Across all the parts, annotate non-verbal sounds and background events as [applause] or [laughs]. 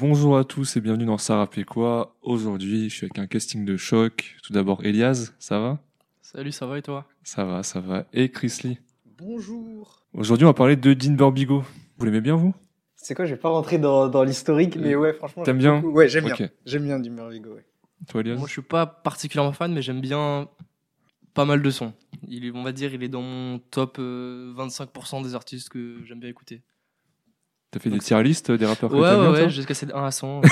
Bonjour à tous et bienvenue dans Sarah quoi Aujourd'hui, je suis avec un casting de choc. Tout d'abord, Elias, ça va? Salut, ça va et toi? Ça va, ça va. Et Chris Lee? Bonjour. Aujourd'hui, on va parler de Dean Burbigo. Vous l'aimez bien, vous? C'est quoi, je vais pas rentrer dans, dans l'historique, mais ouais, franchement. T'aimes j'aime bien? beaucoup. Ouais, j'aime bien. J'aime bien du Mervigo, ouais. Toi, Elias? Moi, je suis pas particulièrement fan, mais j'aime bien pas mal de sons. Il on va dire, il est dans mon top euh, 25% des artistes que j'aime bien écouter. T'as fait des tier list des rappeurs Ouais, ouais, ouais, jusqu'à ces 1 à 100. [laughs]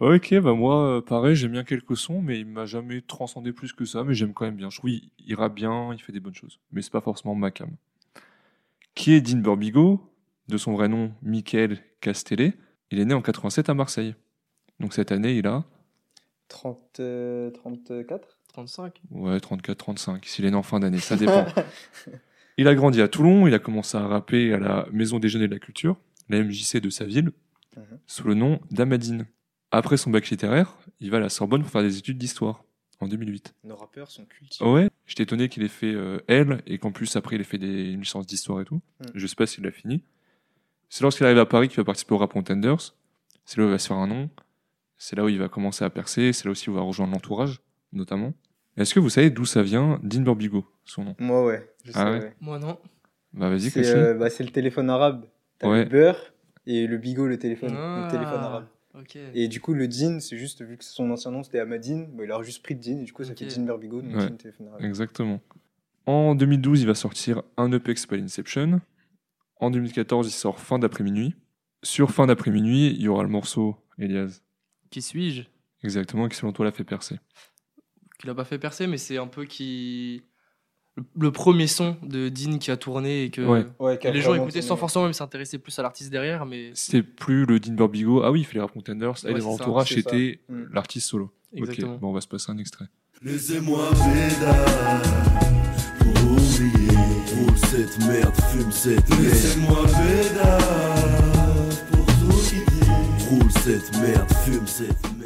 Ok, bah moi, euh, pareil, j'aime bien quelques sons, mais il m'a jamais transcendé plus que ça, mais j'aime quand même bien. Je trouve qu'il il rappe bien, il fait des bonnes choses, mais c'est pas forcément ma cam. Qui est Dean Burbigo? De son vrai nom, Michael Castellet. Il est né en 87 à Marseille. Donc cette année, il a 30, euh, 34 35 Ouais, 34, 35, s'il est né en fin d'année, ça dépend. [laughs] il a grandi à Toulon, il a commencé à rapper à la Maison des Jeunes et de la Culture, la MJC de sa ville, Mhm. sous le nom d'Amadine. Après son bac littéraire, il va à la Sorbonne pour faire des études d'histoire, en 2008. Nos rappeurs sont cultivés. Ouais, j'étais étonné qu'il ait fait euh, L, et qu'en plus après il ait fait des, une licence d'histoire et tout. Mhm. Je sais pas s'il l'a fini. C'est lorsqu'il arrive à Paris qu'il va participer au Rap Contenders, c'est là où il va se faire un nom, c'est là où il va commencer à percer, c'est là aussi où il va rejoindre l'entourage, notamment. Est-ce que vous savez d'où ça vient, Dean Burbigo, son nom? Moi, ouais. Je Ah sais, ouais ouais. Moi, non. Bah vas-y, C'est euh, bah, c'est le téléphone arabe. T'as Ouais. le beurre et le bigot, le téléphone, Ah, le téléphone arabe. Et du coup, le Dean, c'est juste, vu que son ancien nom c'était Amadine, bah, il a juste pris Dean, et du coup, ça Ok. fait Dean Berbigo, donc Ouais. Dean téléphone arabe. Exactement. En 2012, il va sortir un EP qui s'appelle Inception. En 2014, il sort Fin d'après-minuit. Sur Fin d'après-minuit, il y aura le morceau Elias. Qui suis-je? Exactement, qui selon toi l'a fait percer? Qui l'a pas fait percer, mais c'est un peu qui. Le, premier son de Dean qui a tourné et que Ouais. Ouais, et les gens écoutaient sans forcément même s'intéresser plus à l'artiste derrière, mais C'était plus le Dean Burbigo. Ah oui, il fait les Rap Contenders. Ouais, les entourages, c'est ça. c'était Mm. l'artiste solo. exactement. Ok, bon, on va se passer un extrait. Laissez-moi pédale pour oublier. Roule cette merde, fume cette merde. Laissez-moi pédale pour tout quitter. Roule cette merde, fume cette merde.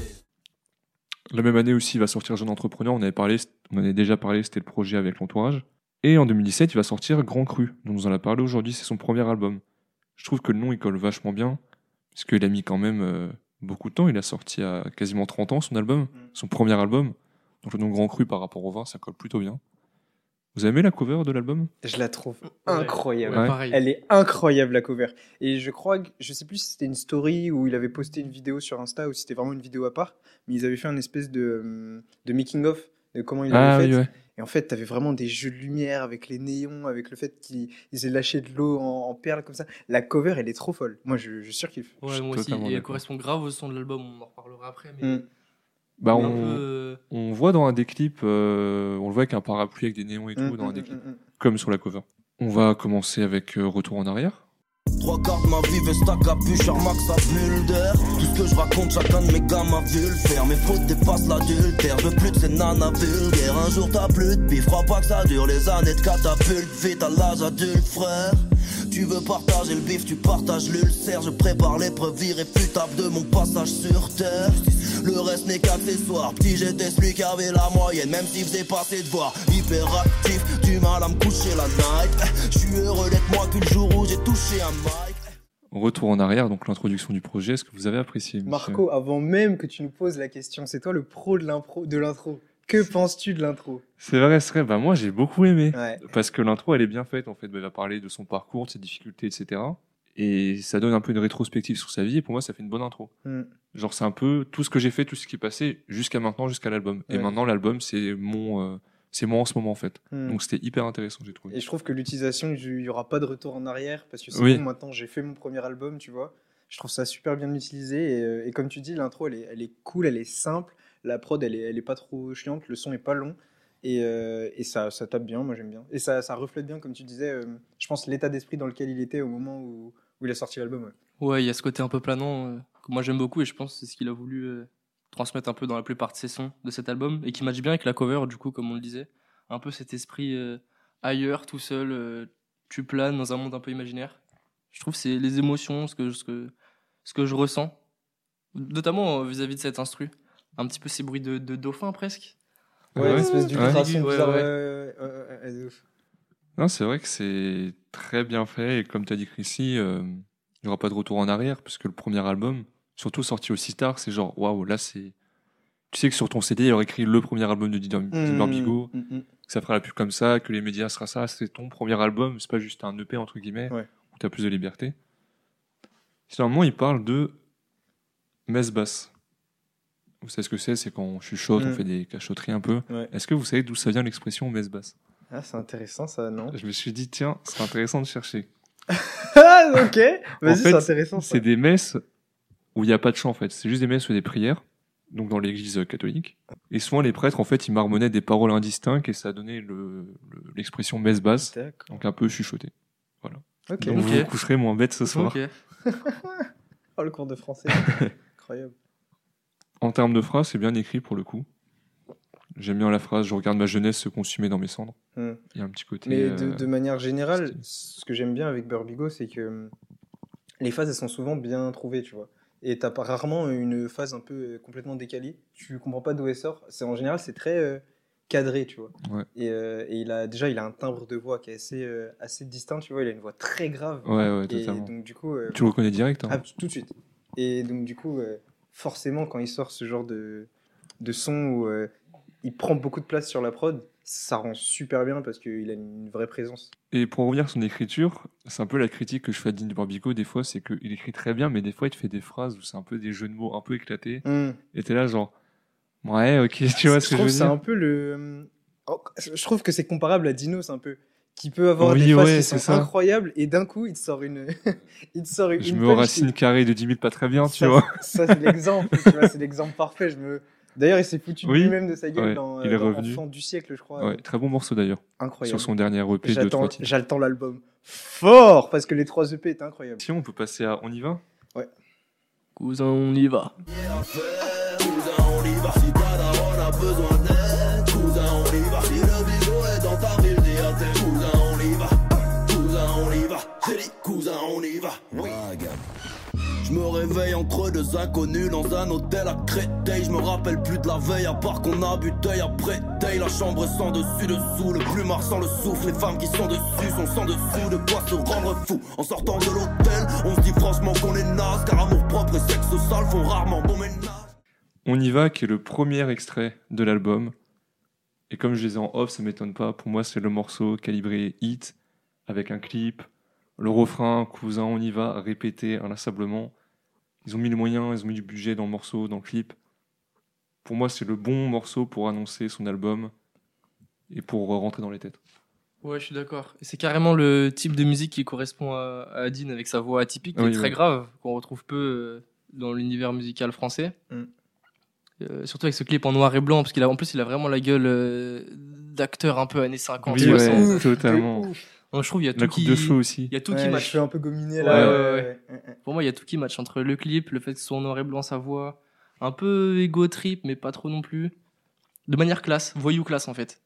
La même année aussi, il va sortir Jeune Entrepreneur. On, avait parlé, on en avait déjà parlé, c'était le projet avec l'entourage. Et en 2017, il va sortir Grand Cru, dont on en a parlé aujourd'hui. C'est son premier album. Je trouve que le nom, il colle vachement bien. Parce qu'il a mis quand même euh, beaucoup de temps. Il a sorti à quasiment 30 ans son album, son premier album. Donc le nom Grand Cru par rapport au vin, ça colle plutôt bien. Vous avez aimé la cover de l'album? Je la trouve incroyable. Ouais. Elle est incroyable la cover. Et je crois que je sais plus si c'était une story ou il avait posté une vidéo sur Insta ou si c'était vraiment une vidéo à part, mais ils avaient fait un espèce de, de making of de comment il Ah avait oui, fait. ouais. Et en fait, t'avais vraiment des jeux de lumière avec les néons, avec le fait qu'ils ils aient lâché de l'eau en, en perles comme ça. La cover, elle est trop folle. Moi, je, je surkiffe. Je Ouais, suis moi aussi. Et elle correspond grave au son de l'album, on en reparlera après. Mais Mm. Bah, on, peu, euh, on voit dans un des clips, euh, on le voit avec un parapluie avec des néons et tout Mm, dans un mm, des mm, clips, mm. comme sur la cover. On va commencer avec euh, Retour en arrière. Trois quarts de ma vie, Vesta, capuche, Air Max à d'air. Tout ce que je raconte, chacun de mes gamins vu le faire. Mes fautes dépassent l'adultère. Je veux plus de ces nanas vulgaires. Un jour t'as plus de bif, crois pas que ça dure les années de catapulte. Vite à l'âge adulte, frère. Tu veux partager le bif, tu partages l'ulcère. Je prépare l'épreuve irréfutable de mon passage sur terre. Le reste n'est qu'accessoire. Petit, j'étais celui qui avait la moyenne, même s'il faisait passer de voir. Hyperactif, du mal à me coucher la night. Je suis heureux d'être moi qu'une jour où j'ai touché un mic. Retour en arrière, donc l'introduction du projet, est-ce que vous avez apprécié monsieur Marco, avant même que tu nous poses la question, c'est toi le pro de l'impro, de l'intro. Que penses-tu de l'intro? C'est vrai, c'est vrai. Bah, moi, j'ai beaucoup aimé. Ouais. Parce que l'intro, elle est bien faite, en fait. Bah, il va parler de son parcours, de ses difficultés, etc. Et ça donne un peu une rétrospective sur sa vie. Et pour moi, ça fait une bonne intro. Mm. Genre, c'est un peu tout ce que j'ai fait, tout ce qui est passé jusqu'à maintenant, jusqu'à l'album. Et maintenant, l'album, c'est mon, euh, c'est moi en ce moment, en fait. Mm. Donc, c'était hyper intéressant, j'ai trouvé. Et je trouve que l'utilisation, il n'y aura pas de retour en arrière parce que c'est Oui. bon, maintenant j'ai fait mon premier album, tu vois. Je trouve ça super bien utilisé et, euh, et comme tu dis, l'intro elle est, elle est cool, elle est simple, la prod elle est, elle est pas trop chiante, le son est pas long et, euh, et ça, ça tape bien, moi j'aime bien. Et ça, ça reflète bien, comme tu disais, euh, je pense l'état d'esprit dans lequel il était au moment où, il a sorti l'album. ouais. Il y a ce côté un peu planant euh, que moi j'aime beaucoup et je pense c'est ce qu'il a voulu transmettre un peu dans la plupart de ses sons de cet album et qui match bien avec la cover, du coup, comme on le disait. Un peu cet esprit ailleurs, tout seul, tu planes dans un monde un peu imaginaire. Je trouve c'est les émotions, ce que, ce, que, ce que je ressens, notamment vis-à-vis de cet instru. Un petit peu ces bruits de, de dauphin presque. Ouais, espèce Ouais. d'ultrason Ouais, bizarre, ouais. ouais, ouais, ouais, ouais, ouais, de ouf. Non, c'est vrai que c'est très bien fait. Et comme tu as dit, Chrissy, euh, il n'y aura pas de retour en arrière, parce que le premier album, surtout sorti aussi tard, c'est genre, waouh, là c'est. Tu sais que sur ton CD, il y aurait écrit le premier album de Dimebag Bigot, Mm, mm. que ça fera la pub comme ça, que les médias sera ça, c'est ton premier album, c'est pas juste un EP entre guillemets, Ouais. où tu as plus de liberté. Finalement, il parle de messe basse. Vous savez ce que c'est C'est quand on chuchote, on Mm. fait des cachotteries un peu. Ouais. Est-ce que vous savez d'où ça vient l'expression messe basse Ah, c'est intéressant ça, non? Je me suis dit, tiens, c'est intéressant de chercher. Ah, ok Vas-y, c'est intéressant ça. C'est des messes où il n'y a pas de chant en fait. C'est juste des messes ou des prières, donc dans l'église catholique. Et souvent les prêtres en fait ils marmonnaient des paroles indistinctes et ça donnait le- le- l'expression messe basse, donc un peu chuchoté. Ok. Donc Ok. vous vous coucherez moins bête ce soir. Ok. [laughs] Oh, le cours de français. [laughs] Incroyable. En termes de phrase, c'est bien écrit pour le coup. J'aime bien la phrase Je regarde ma jeunesse se consumer dans mes cendres. Hmm. Il y a un petit côté. Mais de, euh, de manière générale, ce que j'aime bien avec Burbigo, c'est que hum, les phases, elles sont souvent bien trouvées, tu vois. Et t'as pas rarement une phase un peu euh, complètement décalée. Tu comprends pas d'où elle sort. C'est en général, c'est très euh, cadré, tu vois. Ouais. Et, euh, et il a déjà, il a un timbre de voix qui est assez, assez distinct, tu vois. Il a une voix très grave. Ouais, ouais, et totalement. donc du coup, Tu le reconnais direct. hein. ah, tout de suite. Et donc, du coup, forcément, quand il sort ce genre de, de son où euh, il prend beaucoup de place sur la prod, ça rend super bien parce qu'il a une vraie présence. Et pour revenir sur son écriture, c'est un peu la critique que je fais à Dean Barbico des fois, c'est qu'il écrit très bien, mais des fois il te fait des phrases où c'est un peu des jeux de mots un peu éclatés. Et t'es là genre, ouais, ok, [laughs] tu vois ce que je trouve veux c'est dire? un peu le. oh, Je trouve que c'est comparable à Dinos un peu. Qui peut avoir Oui, des phases ouais, qui c'est sont ça. incroyables et d'un coup il te sort une. [laughs] il te sort une. Je une me racine qui- carré de 10 000 pas très bien, tu ça, vois. Ça, c'est l'exemple. tu vois, c'est l'exemple parfait. Je me... D'ailleurs, il s'est foutu Oui. lui-même de sa gueule Ouais, dans, il euh, est dans revenu. Enfant du siècle, je crois. Ouais, très bon morceau d'ailleurs, Incroyable. sur son dernier EP de J'attends, trois titres. j'attends l'album fort parce que les trois EP étaient incroyables. Si on peut passer à On y va? Cousin, on y va. Cousin, on y va. Si daronne a besoin d'aide, cousins, on y va. Cousin, on y va. J'ai dit, cousin, on y va. Oui. Je me réveille entre deux inconnus dans un hôtel à Créteil. Je me rappelle plus de la veille, à part qu'on a bu d'œil après taille. La chambre sans dessus dessous, le plumard sans le souffle. Les femmes qui sont dessus sont sans dessous. De quoi se rendre fou en sortant de l'hôtel? On se dit franchement qu'on est naze, car amour propre et sexe sale font rarement bon ménage. On y va, qui est le premier extrait de l'album. Et comme je disais en off, ça m'étonne pas. Pour moi, c'est le morceau calibré hit, avec un clip, le refrain, cousin, on y va, répété inlassablement. Ils ont mis les moyens, ils ont mis du budget dans le morceau, dans le clip. Pour moi, c'est le bon morceau pour annoncer son album et pour rentrer dans les têtes. Ouais, je suis d'accord. Et c'est carrément le type de musique qui correspond à, à Dean avec sa voix atypique, qui Oui, est très grave, qu'on retrouve peu euh, dans l'univers musical français. Mm. Euh, surtout avec ce clip en noir et blanc, parce qu'il a en plus il a vraiment la gueule euh, d'acteur un peu années 50, Oui, 60. ouais. Totalement. je trouve il y a tout La coupe qui de cheveux aussi. il y a tout Ouais, qui match. cheveux un peu gominés Ouais, là. ouais, ouais, ouais. ouais, ouais. Pour moi, il y a tout qui match entre le clip, le fait que ce soit en noir et blanc sa voix, un peu égo trip mais pas trop non plus. De manière classe, voyou classe en fait.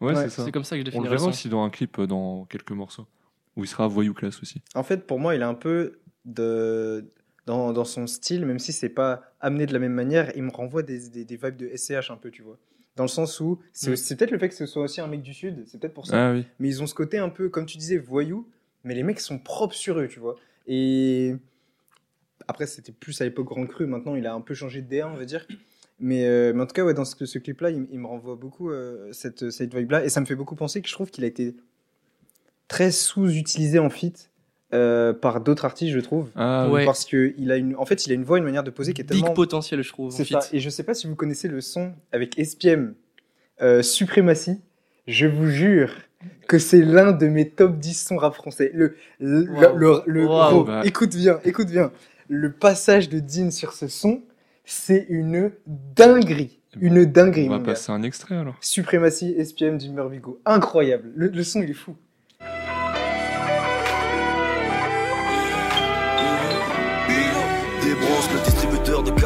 Ouais, Ouais, c'est ça. C'est comme ça que je On le définirais verra ça. aussi dans un clip euh, dans quelques morceaux, où il sera voyou classe aussi. En fait, pour moi, il a un peu de. Dans, dans son style, même si c'est pas amené de la même manière, il me renvoie des, des, des vibes de SCH un peu, tu vois. Dans le sens où c'est Mm. c'est peut-être le fait que ce soit aussi un mec du Sud, c'est peut-être pour ça. Ah oui. mais ils ont ce côté un peu, comme tu disais, voyou, mais les mecs sont propres sur eux, tu vois. Et après, c'était plus à l'époque Grand Cru, maintenant il a un peu changé de DA, on va dire. Mais, euh, mais en tout cas, ouais, dans ce, ce clip-là, il, il me renvoie beaucoup euh, cette, cette vibe-là, et ça me fait beaucoup penser que je trouve qu'il a été très sous-utilisé en feat euh, par d'autres artistes, je trouve. Ah Ouais. Parce que il a une, en fait, il a une voix, une manière de poser qui est Big tellement. potentiel, je trouve. C'est ça. Et je sais pas si vous connaissez le son avec Espiem, euh, Suprématie. Je vous jure que c'est l'un de mes top 10 sons rap français. Le, le, Wow. le- le- Wow. gros, Bah. écoute bien, écoute bien. Le passage de Dean sur ce son, c'est une dinguerie. Une dinguerie, On va gars. passer un extrait alors. Suprématie, SPM, Jimmer Vigo. Incroyable. Le, le son, il est fou.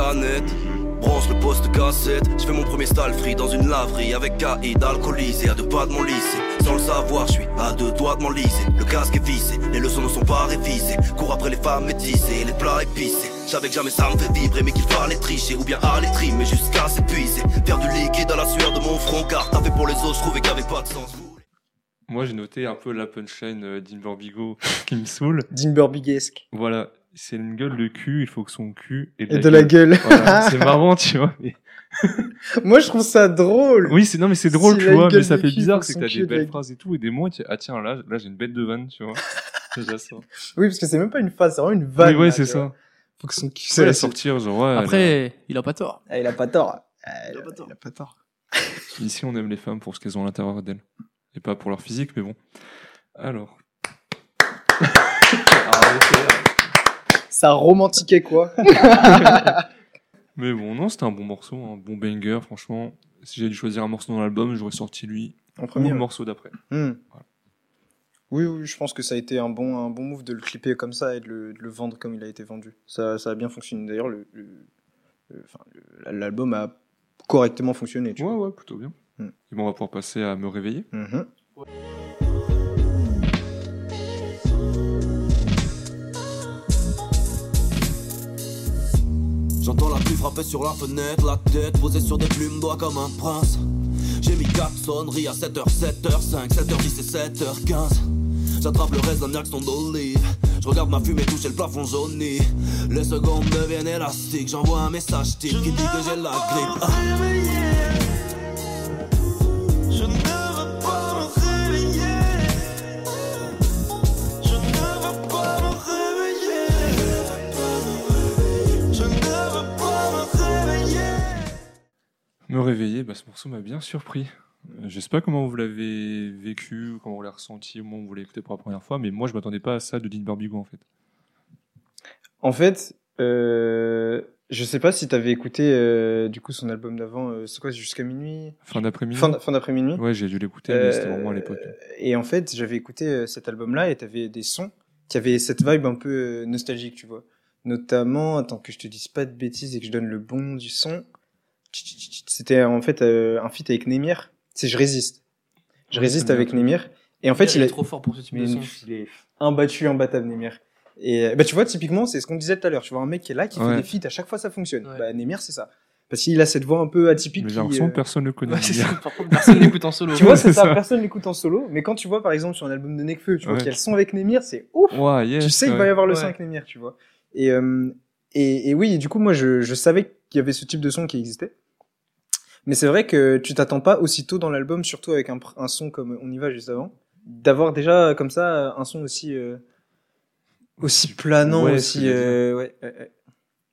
Canettes. Branche le poste cassette. Je fais mon premier style free dans une laverie avec Caïd alcoolisé à deux pas de mon lycée. Sans le savoir, je suis à deux doigts de m'enliser. Le casque est vissé, les leçons ne sont pas révisées. Cours après les femmes métissées, les plats épicés. Je savais que jamais ça me fait vibrer, mais qu'il fallait tricher ou bien aller trimer jusqu'à s'épuiser. Faire du liquide à la sueur de mon front, car t'as fait pour les autres, je trouvais qu'il n'y avait pas de sens. Moi, j'ai noté un peu la punchline euh, d'Inver Bigo [laughs] qui me saoule. Dimber Bigesque. Voilà. C'est une gueule de cul, il faut que son cul ait Et de la gueule. Voilà, [laughs] c'est marrant, tu vois. mais- [laughs] Moi, je trouve ça drôle. Oui, c'est non, mais c'est drôle, tu vois, mais ça fait bizarre, c'est que t'as des de belles phrases et tout, et des mots, et tu ah tiens, là, là j'ai une bête de vanne, tu vois. [laughs] Déjà ça. Oui, parce que c'est même pas une phase, c'est vraiment une vanne. Oui, ouais, c'est tu vois. ça. Faut que son cul C'est la sortir, genre, ouais. Après, il a pas tort. Ah, il a pas tort. Ah, il, a a, pas tort. il a pas tort. Ici, on aime les femmes pour ce qu'elles ont à l'intérieur d'elles. Et pas pour leur physique, mais bon. Alors. Ça romantiquait quoi [laughs] Mais bon, non, c'était un bon morceau, un bon banger, franchement. Si j'avais dû choisir un morceau dans l'album, j'aurais sorti lui, En ou premier. le ouais. morceau d'après. Hmm. Oui, oui, je pense que ça a été un bon, un bon move de le clipper comme ça et de le, de le vendre comme il a été vendu. Ça, ça a bien fonctionné. D'ailleurs, le, le- le- le- l'album a correctement fonctionné. Tu Ouais, vois. ouais, plutôt bien. Hmm. Et bon, on va pouvoir passer à me réveiller. Mhm. J'entends la pluie frapper sur la fenêtre, la tête posée sur des plumes d'oie comme un prince. J'ai mis 4 sonneries à 7h, 7h5, 7h10 et 7h15. J'attrape le reste d'un accent d'olive. Je regarde ma fumée toucher le plafond jauni. Les secondes deviennent élastiques. J'envoie un message type qui dit que j'ai la grippe. Ah. Morceau m'a bien surpris. Euh, Je sais pas comment vous l'avez vécu, comment vous l'avez ressenti au moment où vous l'avez écouté pour la première fois, mais moi je m'attendais pas à ça de Dean Barbigo en fait. En fait, euh, je sais pas si t'avais écouté euh, du coup son album d'avant. euh, c'est quoi, c'est jusqu'à minuit? Fin d'après-midi Fin, d'après-minuit. Ouais, j'ai dû l'écouter, mais c'était vraiment à l'époque. Et en fait, j'avais écouté cet album-là et t'avais des sons qui avaient cette vibe un peu nostalgique, tu vois. Notamment, attends que je te dise pas de bêtises et que je donne le bon du son. C'était en fait euh, un feat avec Nemir. C'est Je résiste. Je Ouais, résiste avec. Nemir. Et en fait, il est a trop fort pour ce type de son. il est imbattu, imbattable Nemir. Et euh, bah tu vois, typiquement, c'est ce qu'on disait tout à l'heure. Tu vois un mec qui est là, qui Ouais. fait des feats à chaque fois, ça fonctionne. Ouais. Bah Nemir, c'est ça. Parce qu'il a cette voix un peu atypique. Mais j'ai l'impression euh, que personne ne le connaît. Ouais, ça. Par contre, personne n'écoute en solo. Tu vois, c'est ça, ça. personne l'écoute en solo, mais quand tu vois par exemple sur un album de Nekfeu, tu vois Ouais. qu'il y a le son avec Nemir, c'est ouf. Ouais, yes, tu sais qu'il ouais. va y avoir le Ouais. son avec Nemir, tu vois. Et, euh, et, et oui, et du coup, moi, je, je savais qu'il y avait ce type de son qui existait. Mais c'est vrai que tu t'attends pas aussitôt dans l'album, surtout avec un, son comme On y va juste avant, d'avoir déjà comme ça un son aussi euh, aussi planant, Ouais, aussi. euh, ouais, ouais, ouais.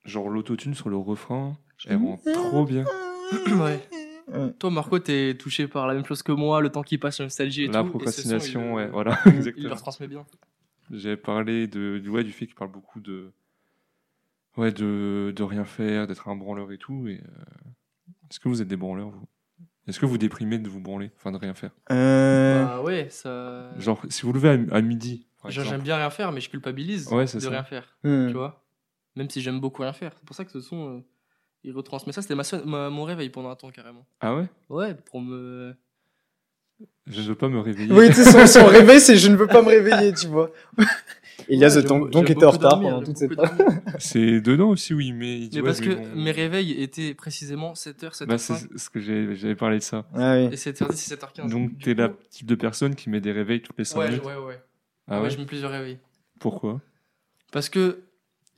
Genre l'autotune sur le refrain, elle rend trop bien. ouais. Ouais. Toi, Marco, t'es touché par la même chose que moi, le temps qui passe, la nostalgie et La tout. et son, procrastination, il, ouais, voilà, [laughs] Il le exactement. retransmet bien. J'avais parlé de, du- ouais, du fait qu'il parle beaucoup de, ouais, de, de rien faire, d'être un branleur et tout. Et euh, est-ce que vous êtes des branleurs vous? Est-ce que vous déprimez de vous branler, enfin de rien faire? Euh, Bah ouais, ça. Genre, si vous levez à, à midi, par Genre, exemple. J'aime bien rien faire, mais je culpabilise Ouais, c'est de ça. rien faire. hmm. Tu vois? Même si j'aime beaucoup rien faire. C'est pour ça que ce son, euh, il retransmet ça. C'était ma, seule- ma- mon réveil pendant un temps, carrément. Ah ouais? Ouais, pour me. Je ne veux pas me réveiller. Oui, tu sais, son, son [laughs] réveil, c'est je ne veux pas me réveiller, tu vois. [laughs] Elias Ouais, donc, donc était en retard pendant toute cette. [laughs] C'est dedans aussi. Il dit, Mais ouais, parce que bon, mes réveils étaient précisément 7h, 7h05. Bah, c'est ce que j'ai- j'avais parlé de ça. Ah oui. et 7h10 et 7h15. Donc, t'es coup- la type de personne qui met des réveils toutes les 5 Ouais, minutes. ouais, ouais. Ah ouais, ouais je mets plusieurs réveils. Pourquoi? Parce que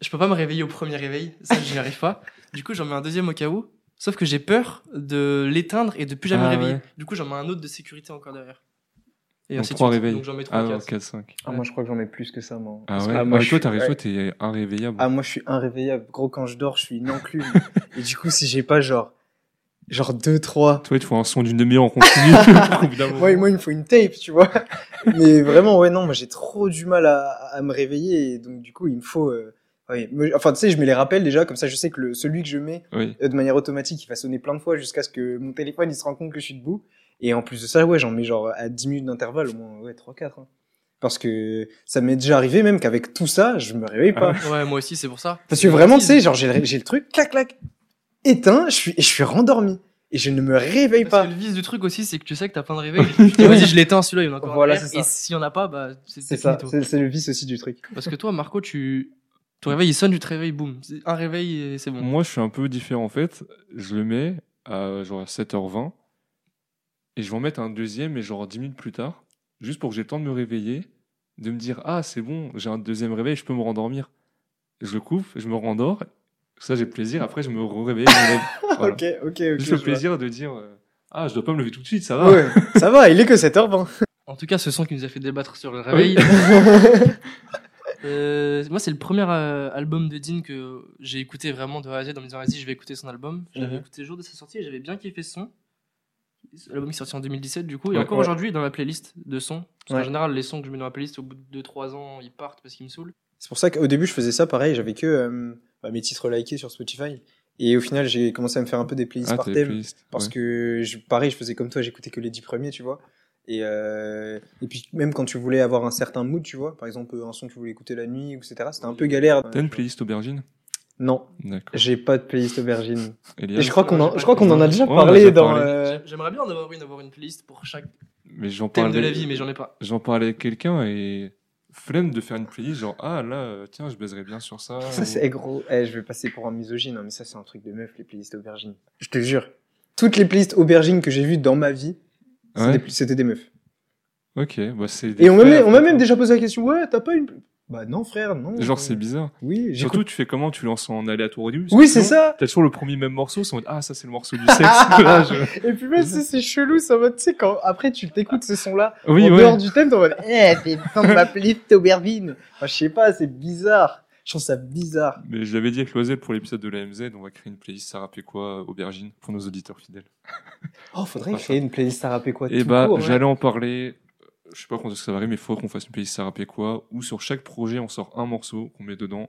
je peux pas me réveiller au premier réveil, ça je n'y arrive pas. Du coup, j'en mets un deuxième au cas où. Sauf que j'ai peur de l'éteindre et de plus jamais Ah me réveiller. ouais. Du coup, j'en mets un autre de sécurité encore derrière. Et Donc, ainsi de 3 suite. réveils. Donc j'en mets 3 Ah, 4. 4, 5. Ah, moi, je crois que j'en mets plus que ça, moi. Ah Parce ouais? ah, Ah, moi, je toi, t'arrives, ouais. toi, t'es irréveillable. Ah, moi, je suis irréveillable. Gros, quand je dors, je suis une enclume. [laughs] et du coup, si j'ai pas genre, genre 2, 3. Toi, il te faut un son d'une demi-heure en continu. [laughs] [laughs] Moi, moi, il me faut une tape, tu vois. Mais vraiment, ouais, non, moi, j'ai trop du mal à, à me réveiller. Et donc, du coup, il me faut, euh, ouais, me- enfin, tu sais, je mets les rappels déjà, comme ça, je sais que le, celui que je mets, Oui. euh, de manière automatique, il va sonner plein de fois jusqu'à ce que mon téléphone, il se rende compte que je suis debout. Et en plus de ça, ouais, j'en mets genre à 10 minutes d'intervalle, au moins, ouais, 3, 4. Parce que ça m'est déjà arrivé, même qu'avec tout ça, je me réveille pas. Ouais, moi aussi, c'est pour ça. Parce que vraiment, tu sais, genre, j'ai le, truc, clac, clac, éteint, je suis, et je suis rendormi. Et je ne me réveille Parce pas. que le vice du truc aussi, c'est que tu sais que t'as plein de réveils. [laughs] tu vas-y, je l'éteins, celui-là, il y en a encore Voilà, c'est ça. Et s'il y en a pas, bah, c'est ça, c'est le vice aussi du truc. Parce que toi, Marco, tu. Ton réveil, il sonne, tu te réveilles, boum. C'est Un réveil et c'est bon. Moi, je suis un peu différent en fait. Je le mets à genre à 7h20 et je vais en mettre un deuxième et genre 10 minutes plus tard, juste pour que j'ai le temps de me réveiller, de me dire ah c'est bon, j'ai un deuxième réveil, je peux me rendormir. je le coupe, je me rendors. Ça, j'ai plaisir. Après, je me réveille. Je me lève. [laughs] Voilà. Ok, ok, ok. Juste le vois. plaisir de dire euh, Ah, je dois pas me lever tout de suite, ça va. Ouais, ça va, il est que 7h20. En tout cas, ce son qui nous a fait débattre sur le réveil. [laughs] Euh, moi, c'est le premier euh, album de Dean que j'ai écouté vraiment de A à Z en me disant, vas-y, je vais écouter son album. Je l'avais Mhm. écouté le jour de sa sortie et j'avais bien kiffé ce son. L'album qui est sorti en 2017, du coup, et Ouais, encore ouais. aujourd'hui dans ma playlist de sons. Parce qu'en Ouais. général, les sons que je mets dans ma playlist, au bout de 2-3 ans, ils partent parce qu'ils me saoulent. C'est pour ça qu'au début, je faisais ça pareil, j'avais que euh, bah, mes titres likés sur Spotify. Et au final, j'ai commencé à me faire un peu des playlists Ah, par thème. playlists. Parce ouais. que, je, pareil, je faisais comme toi, j'écoutais que les 10 premiers, tu vois. Et, euh, et puis, même quand tu voulais avoir un certain mood, tu vois, par exemple, un son que tu voulais écouter la nuit, etc., c'était un peu galère. T'as une playlist aubergine? Non, D'accord. j'ai pas de playlist aubergine. Elias Et je crois qu'on en, je crois qu'on en a déjà Ouais, parlé déjà dans. euh, J'ai- J'aimerais bien en avoir une, avoir une playlist pour chaque Mais j'en thème parlais. de la vie, mais j'en ai pas. J'en parlais avec quelqu'un et flemme de faire une playlist genre ah là euh, tiens je baiserais bien sur ça. Ça, ou- c'est gros. Eh, je vais passer pour un misogyne, hein, mais ça, c'est un truc de meuf, les playlists aubergines. Je te jure. Toutes les playlists aubergines que j'ai vues dans ma vie, c'était Ouais. des- c'était des meufs. Ok bah c'est. Et on m'a même, on même déjà posé la question, ouais, t'as pas une. Bah non, frère, non. Genre c'est bizarre. Oui. Surtout tu fais comment? Tu lances en aléatoire au début Oui, c'est ça. T'as toujours le premier même morceau, c'est en mode, ah ça c'est le morceau du sexe. [laughs] Là, je- Et puis même, c'est c'est chelou, ça va, tu sais, quand après tu t'écoutes ce son-là, Oui en ouais. dehors du thème, t'es en mode, eh, c'est le son de ma playlist aubergine. Enfin, je sais pas, c'est bizarre. Je trouve ça bizarre. Mais je l'avais dit avec Loisel pour l'épisode de la MZ, on va créer une playlist rappelait quoi aubergine pour nos auditeurs fidèles. Oh, faudrait créer une playlist à rapper quoi Et bah ouais. j'allais en parler. Je sais pas quand est-ce que ça va arriver, mais il faudrait qu'on fasse une playlist rappelait quoi où sur chaque projet on sort un morceau qu'on met dedans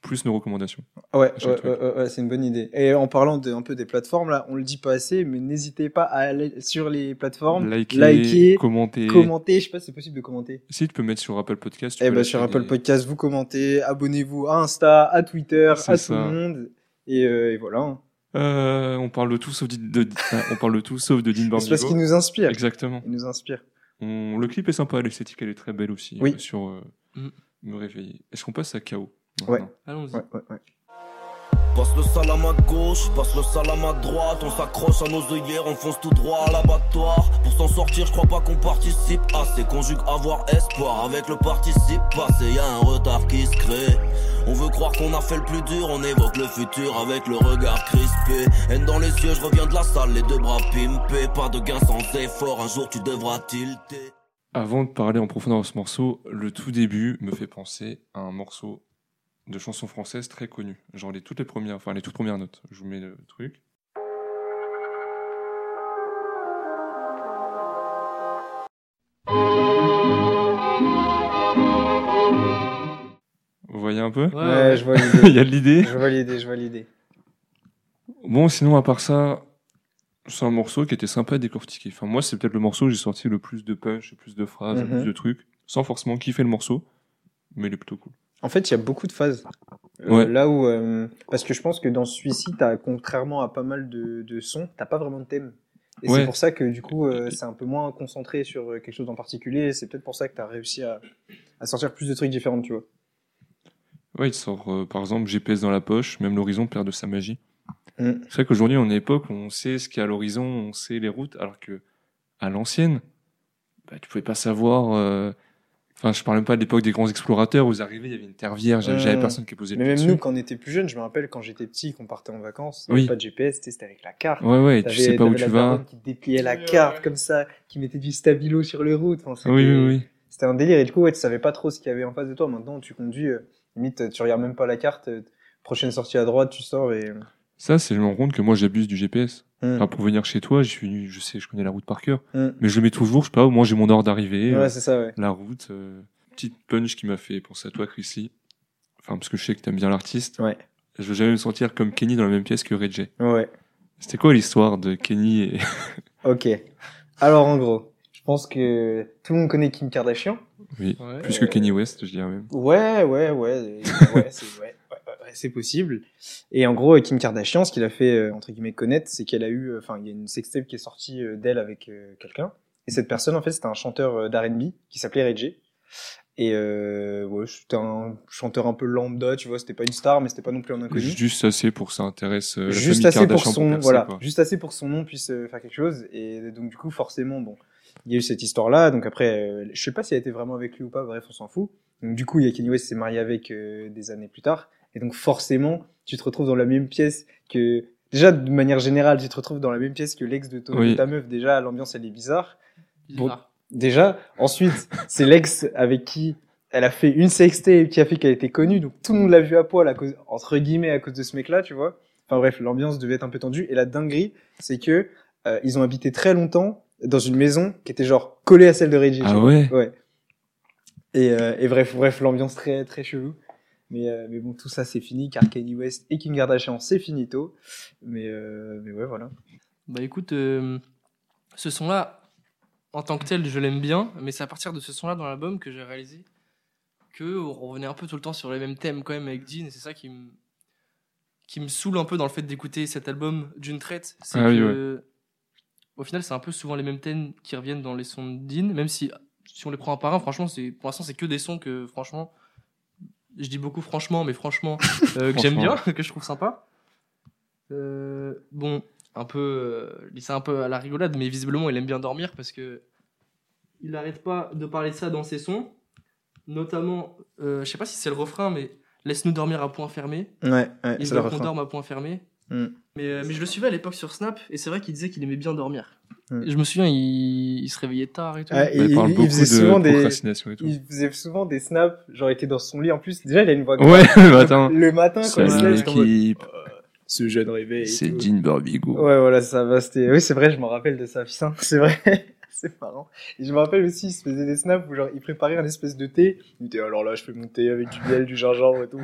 plus nos recommandations. Ouais, Chaque ouais, ouais, c'est une bonne idée. Et en parlant de, un peu des plateformes, là, on le dit pas assez, mais n'hésitez pas à aller sur les plateformes, Liker, liker, commenter. commenter. Je sais pas si c'est possible de commenter. Si tu peux mettre sur Apple Podcast. tu Eh peux lâcher sur Apple des- Podcast, vous commentez, abonnez-vous à Insta, à Twitter, à tout le monde. Et, euh, et voilà. hein. Euh, on parle de tout sauf de, de- ah, on parle de tout sauf de Dean [laughs] C'est parce Barbigo. qu'il nous inspire. Exactement. Il nous inspire. On- Le clip est sympa, l'esthétique elle est très belle aussi. Oui. euh, sur euh, Mm. me réveiller. Est-ce qu'on passe à KO Ouais. Allons-y. Ouais, ouais, ouais. Passe le salam à gauche, passe le salam à droite, on s'accroche à nos œillères, on fonce tout droit à l'abattoir. Pour s'en sortir, je crois pas qu'on participe assez, conjugue avoir espoir avec le participe passé, y a un retard qui se crée. On veut croire qu'on a fait le plus dur, on évoque le futur avec le regard crispé. Haine dans les yeux, je reviens de la salle, les deux bras pimpés, pas de gain sans effort, un jour tu devras tilter. Avant de parler en profondeur de ce morceau, le tout début me fait penser à un morceau de chanson française très connu. Genre les toutes les premières, enfin les toutes premières notes. Je vous mets le truc. Vous voyez un peu? Ouais, je vois [laughs] Il l'idée. y a de l'idée? je vois l'idée, je vois l'idée. Bon, sinon, à part ça, c'est un morceau qui était sympa à décortiquer. Enfin, moi, c'est peut-être le morceau où j'ai sorti le plus de punch, le plus de phrases, le Mhm. plus de trucs, sans forcément kiffer le morceau, mais il est plutôt cool. En fait, il y a beaucoup de phases. Euh, Ouais. Là où, euh, parce que je pense que dans celui-ci, t'as, contrairement à pas mal de, de sons, t'as pas vraiment de thème. Et Ouais. c'est pour ça que du coup, euh, c'est un peu moins concentré sur quelque chose en particulier. C'est peut-être pour ça que t'as réussi à, à sortir plus de trucs différents, tu vois. Ouais, il sort, par exemple, GPS dans la poche, même l'horizon perd de sa magie. Mm. C'est vrai qu'aujourd'hui, une époque on sait ce qu'il y a à l'horizon, on sait les routes, alors que à l'ancienne, bah, tu pouvais pas savoir. Euh, Enfin, je parle même pas de l'époque des grands explorateurs où ils arrivaient, il y avait une terre vierge, j'avais personne qui posait le Mais même dessus. nous, quand on était plus jeunes, je me rappelle quand j'étais petit, qu'on partait en vacances, il Oui. avait pas de GPS, tu sais, c'était avec la carte. Ouais, ouais, tu sais pas où tu la vas. qui dépliait la carte comme ça, qui mettait du stabilo sur les routes. Enfin, Oui, oui, oui. C'était un délire. Et du coup, ouais, tu savais pas trop ce qu'il y avait en face de toi. Maintenant, tu conduis, euh, limite, tu regardes même pas la carte. euh, prochaine sortie à droite, tu sors et. Ça, c'est je me rends compte que moi, j'abuse du GPS. Mm. Enfin, pour venir chez toi, je suis, je sais, je connais la route par cœur, Mm. mais je le mets toujours, je sais pas, au moins j'ai mon heure d'arrivée, euh, Ouais, c'est ça, ouais. la route, euh, petite punch qui m'a fait penser à toi, Chrissy. Enfin, parce que je sais que t'aimes bien l'artiste. Ouais. Je veux jamais me sentir comme Kenny dans la même pièce que J. Ouais. C'était quoi l'histoire de Kenny et... [laughs] Ok. Alors, en gros, je pense que tout le monde connaît Kim Kardashian. oui, Ouais. plus que Kenny West, je dirais même. Ouais, ouais, ouais. ouais, c'est ouais, ouais, ouais, ouais, c'est possible. Et en gros, euh, Kim Kardashian, ce qu'il a fait, euh, entre guillemets, connaître, c'est qu'elle a eu. euh, Enfin, il y a une sextape qui est sortie d'elle avec quelqu'un. Et cette personne, en fait, c'était un chanteur d'R&B qui s'appelait J. Et euh, ouais, c'était un chanteur un peu lambda, tu vois, c'était pas une star, mais c'était pas non plus un inconnu. Juste assez pour que ça intéresse euh, la juste famille assez pour son percer, voilà quoi. juste assez pour que son nom puisse euh, faire quelque chose et donc du coup forcément bon il y a eu cette histoire là donc après je sais pas si elle était vraiment avec lui ou pas bref on s'en fout Donc, du coup, il y a Kanye West qui s'est marié avec des années plus tard. Et donc, forcément, tu te retrouves dans la même pièce que. Déjà, de manière générale, tu te retrouves dans la même pièce que l'ex de, ton- Oui. de ta meuf. Déjà, l'ambiance, elle est bizarre. Bon. Déjà, ensuite, [laughs] c'est l'ex avec qui elle a fait une sextape qui a fait qu'elle était connue. Donc, tout le monde l'a vu à poil à cause, entre guillemets, à cause de ce mec-là, tu vois. Enfin bref, l'ambiance devait être un peu tendue. Et la dinguerie, c'est que euh, ils ont habité très longtemps dans une maison qui était genre collée à celle de Reggie. Ah ouais Ouais. Et, euh, et bref, bref, l'ambiance très très chelou. Mais, euh, mais bon, tout ça c'est fini car Kanye West et Kim Kardashian c'est finito. Mais, euh, mais ouais, voilà. Bah écoute, euh, ce son-là, en tant que tel, je l'aime bien, mais c'est à partir de ce son-là dans l'album que j'ai réalisé que on revenait un peu tout le temps sur les mêmes thèmes quand même avec Dean, et c'est ça qui me qui me saoule un peu dans le fait d'écouter cet album d'une traite. C'est Ah oui, que, au final, c'est un peu souvent les mêmes thèmes qui reviennent dans les sons de Dean, même si si on les prend un par un, franchement, c'est pour l'instant c'est que des sons que franchement, je dis beaucoup franchement, mais franchement [laughs] euh, que j'aime bien, [laughs] que je trouve sympa. Euh, bon, un peu, euh, dis ça un peu à la rigolade, mais visiblement il aime bien dormir parce que il n'arrête pas de parler de ça dans ses sons, notamment, euh, je sais pas si c'est le refrain, mais laisse-nous dormir à point fermé. Ouais, ouais Il c'est le veut qu'on dorme à point fermé. Mm. Mais, euh, mais je le suivais à l'époque sur Snap et c'est vrai qu'il disait qu'il aimait bien dormir. Mm. Je me souviens, il, il se réveillait tard et tout. Bah, il il- parle il beaucoup faisait de souvent des- et tout. Il faisait souvent des snaps, genre il était dans son lit en plus. Déjà, il a une voix Ouais, grave. le matin. Le matin, quand il se lève, l'équipe, ce jeune réveil. c'est. Dean Barbigo. Ouais, voilà, ça va, c'était, oui, c'est vrai, je me rappelle de ça, putain, [laughs] c'est vrai. [laughs] c'est marrant. Et je me rappelle aussi, il se faisait des snaps où genre, il préparait un espèce de thé. Il était, alors là, je fais mon thé avec du miel, du gingembre et tout.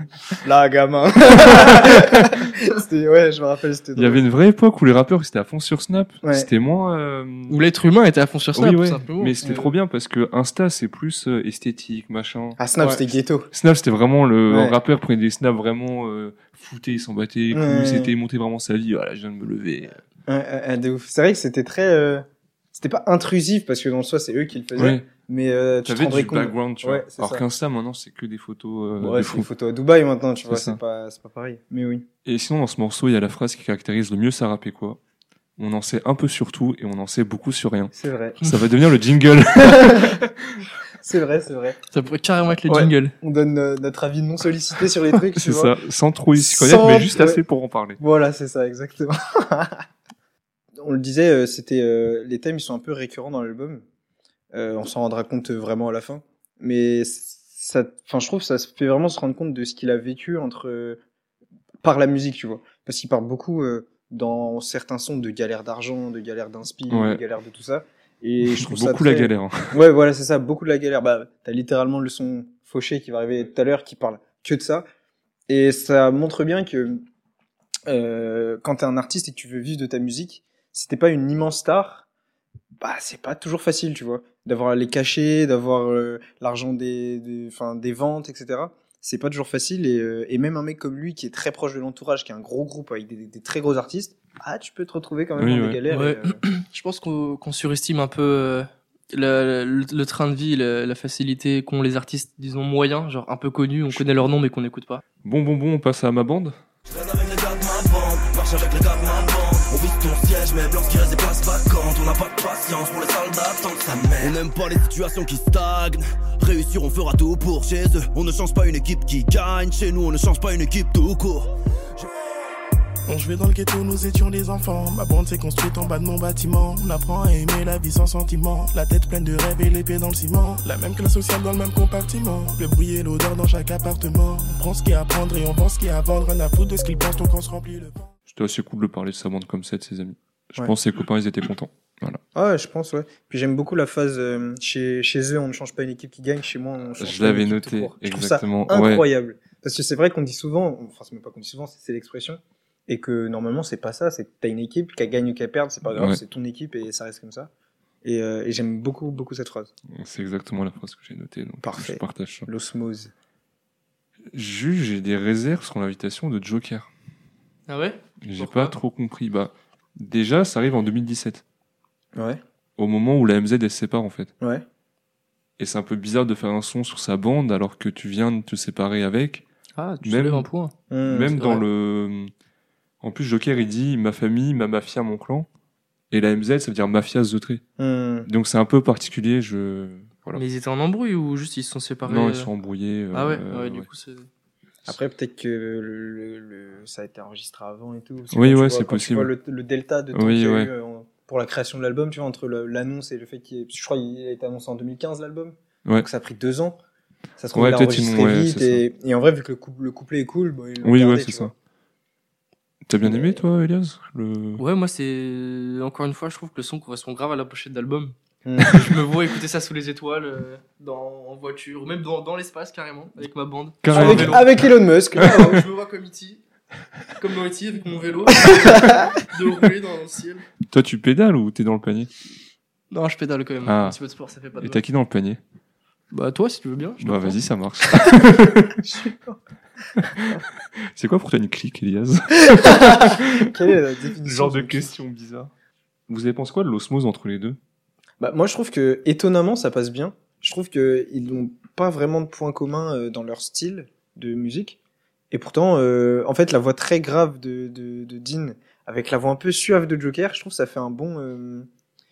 Là, gamin. [laughs] c'était, ouais, je me rappelle, c'était Il y avait une vraie époque où les rappeurs ils étaient à fond sur Snap. Ouais. C'était moins. euh, Où l'être humain était à fond sur Snap, oui, ouais. simplement. Mais c'était Euh, trop bien parce que Insta c'est plus euh, esthétique, machin. Ah, Snap, Ouais. c'était ghetto. Snap c'était vraiment le Ouais. rappeur prenait des snaps vraiment euh, foutés, il s'en battait c'était monter vraiment sa vie. Voilà, je viens de me lever. Ouais, de ouf. C'est vrai que c'était très, euh, c'était pas intrusif parce que dans le soi, c'est eux qui le faisaient. Ouais. Mais, euh, tu te T'avais rendrais du compte. background, tu Ouais, vois. c'est Alors ça. qu'Insta maintenant c'est que des photos euh, Ouais, de c'est fou. une photo à Dubaï maintenant, tu vois, c'est pas, c'est pas pareil. Mais oui. Et sinon dans ce morceau il y a la phrase qui caractérise le mieux ça rappait quoi. On en sait un peu sur tout et on en sait beaucoup sur rien. C'est vrai. Ça va devenir le jingle. [laughs] [laughs] C'est vrai, c'est vrai. Ça pourrait carrément être le Ouais. jingle. On donne euh, notre avis non sollicité sur les trucs, tu c'est ça, sans trop y s'y connaître, Sans- mais juste ouais. assez pour en parler. Voilà, c'est ça, exactement. [laughs] on le disait, euh, c'était euh, les thèmes ils sont un peu récurrents dans l'album. Euh, on s'en rendra compte vraiment à la fin. Mais ça, enfin, je trouve que ça fait vraiment se rendre compte de ce qu'il a vécu entre par la musique, tu vois. Parce qu'il parle beaucoup dans certains sons de galère d'argent, de galère d'inspi, Ouais. de galère de tout ça. Et je trouve ça Beaucoup la très- galère. hein. Ouais, voilà, c'est ça, beaucoup de la galère. Bah, t'as littéralement le son fauché qui va arriver tout à l'heure qui parle que de ça. Et ça montre bien que euh, quand t'es un artiste et que tu veux vivre de ta musique, si t'es pas une immense star, bah c'est pas toujours facile, tu vois, d'avoir les cachets, d'avoir euh, l'argent des, des, enfin des ventes, etc. C'est pas toujours facile et, euh, et même un mec comme lui qui est très proche de l'entourage, qui est un gros groupe avec des, des- des très gros artistes, ah tu peux te retrouver quand même Oui, dans ouais. des galères. Ouais. et, euh, [clears throat] Je pense qu'on surestime un peu le, le- le train de vie, la, la facilité qu'ont les artistes, disons, moyens, genre un peu connus, on connaît leur nom mais qu'on n'écoute pas. Bon, bon, bon, on passe à ma bande. Mais blanc qui reste des places vacantes. On n'a pas de patience pour les soldats tant que ça mène. On n'aime pas les situations qui stagnent. Réussir, on fera tout pour chez eux. On ne change pas une équipe qui gagne. Chez nous, on ne change pas une équipe tout court. Je vais dans le ghetto, nous étions des enfants. Ma bande s'est construite en bas de mon bâtiment. On apprend à aimer la vie sans sentiment. La tête pleine de rêves et les pieds dans le ciment. La même classe sociale dans le même compartiment. Le bruit et l'odeur dans chaque appartement. On prend ce qu'il y a à prendre et on vend ce qu'il y a à vendre. Rien à foutre de ce qu'ils pensent, donc on se remplit le pain. C'était assez cool de parler de sa bande comme ça de ses amis. Je Ouais. pense que ses copains, ils étaient contents. Ah ouais, je pense, ouais. Puis j'aime beaucoup la phase euh, chez, chez eux, on ne change pas une équipe qui gagne. Chez moi, on change Je pas une l'avais équipe noté. Je exactement. ça Ouais. incroyable. Parce que c'est vrai qu'on dit souvent, enfin, c'est même pas qu'on dit souvent, c'est c'est l'expression. Et que normalement, c'est pas ça. C'est que t'as une équipe, qu'elle gagne ou qu'elle perde, c'est pas grave, Ouais. c'est ton équipe et ça reste comme ça. Et, euh, et j'aime beaucoup, beaucoup cette phrase. C'est exactement la phrase que j'ai notée. Donc Parfait. Je partage ça. L'osmose. Juge, j'ai des réserves sur l'invitation de Joker. Ah ouais? J'ai pas trop compris. Bah, déjà, ça arrive en 2017. Ouais, Au moment où la MZ, elle se sépare, en fait. ouais. Et c'est un peu bizarre de faire un son sur sa bande alors que tu viens de te séparer avec. Ah, tu Même- un point. Mmh, Même dans vrai. le. En plus, Joker, il dit ma famille, ma mafia, mon clan. Et la MZ, ça veut dire mafia The Tree. Mmh. Donc c'est un peu particulier. Je Voilà. Mais ils étaient en embrouille ou juste ils se sont séparés Non, euh, ils sont embrouillés. Ah ouais, euh, ouais, du coup, c'est. Après, peut-être que le, le- le- ça a été enregistré avant et tout. Oui, ouais, c'est quand tu possible. vois le, le delta de temps Oui, ouais. eu, euh, pour la création de l'album, tu vois, entre l'annonce et le fait qu'il Je crois qu'il a été annoncé en 2015, l'album. Ouais. Donc ça a pris deux ans. Ça se trouve, Ouais, il a peut-être enregistré vite. Et, et en vrai, vu que le, coup- le couplet est cool, bon, Oui, gardé, ouais, c'est ça. T'as bien aimé, toi, Elias le... Ouais, moi, c'est. Encore une fois, je trouve que le son correspond grave à la pochette d'album. Hmm. je me vois écouter ça sous les étoiles, euh, dans, en voiture, ou même dans, dans l'espace carrément, avec ma bande. Carrément. avec, avec Elon Musk. Ouais, je me vois comme E.T. Comme dans E.T. avec mon vélo, [laughs] de rouler dans le ciel. Toi, tu pédales ou t'es dans le panier? Non, je pédale quand même. Ah. Un petit peu de sport, ça fait pas de Et t'as qui dans le panier? Bah, toi, si tu veux bien. je Bah, vas-y, ça marche. [laughs] c'est quoi pour toi une clique, Elias? [laughs] Quelle est la définition d'une clique? question bizarre. Vous avez pensé quoi de l'osmose entre les deux? Bah, moi, je trouve que étonnamment, ça passe bien. Je trouve que ils n'ont pas vraiment de points communs euh, dans leur style de musique. Et pourtant, euh, en fait, la voix très grave de, de, de Dean avec la voix un peu suave de Joker, je trouve que ça fait un bon, euh,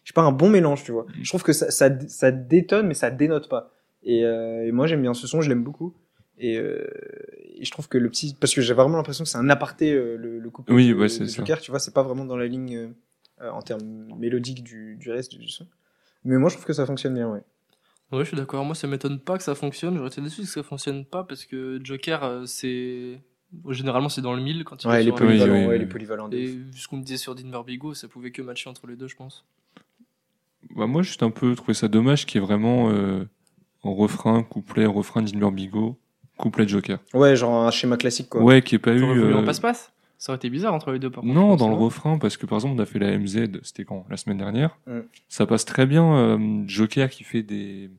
je sais pas, un bon mélange, tu vois. Je trouve que ça, ça, ça détonne, mais ça dénote pas. Et, euh, et moi, j'aime bien ce son, je l'aime beaucoup. Et, euh, et je trouve que le petit, parce que j'ai vraiment l'impression que c'est un aparté, euh, le, le couple Oui, de, ouais, ça. Joker, tu vois, c'est pas vraiment dans la ligne en termes mélodiques du, du reste du son. Mais moi, je trouve que ça fonctionne bien, ouais. Ouais, je suis d'accord. Moi, ça m'étonne pas que ça fonctionne. J'aurais été déçu que ça fonctionne pas parce que Joker, euh, c'est. Généralement, c'est dans le mille quand il Ouais, est il est Oui, polyvalent, oui, ouais, oui. il est polyvalent. de Et ce qu'on me disait sur Dean Barbigo, ça pouvait que matcher entre les deux, je pense. Bah, moi, juste un peu trouvé ça dommage qu'il y ait vraiment euh, en refrain, couplet, refrain d'Inver Bigo, couplet Joker. Ouais, genre un schéma classique, quoi. Ouais, qui est pas eu. Voulu en euh, passe-passe? Ça aurait été bizarre entre les deux, par contre. Non, dans le refrain, parce que par exemple, on a fait la MZ, c'était quand La semaine dernière. Mm. Ça passe très bien. euh, Joker qui fait des.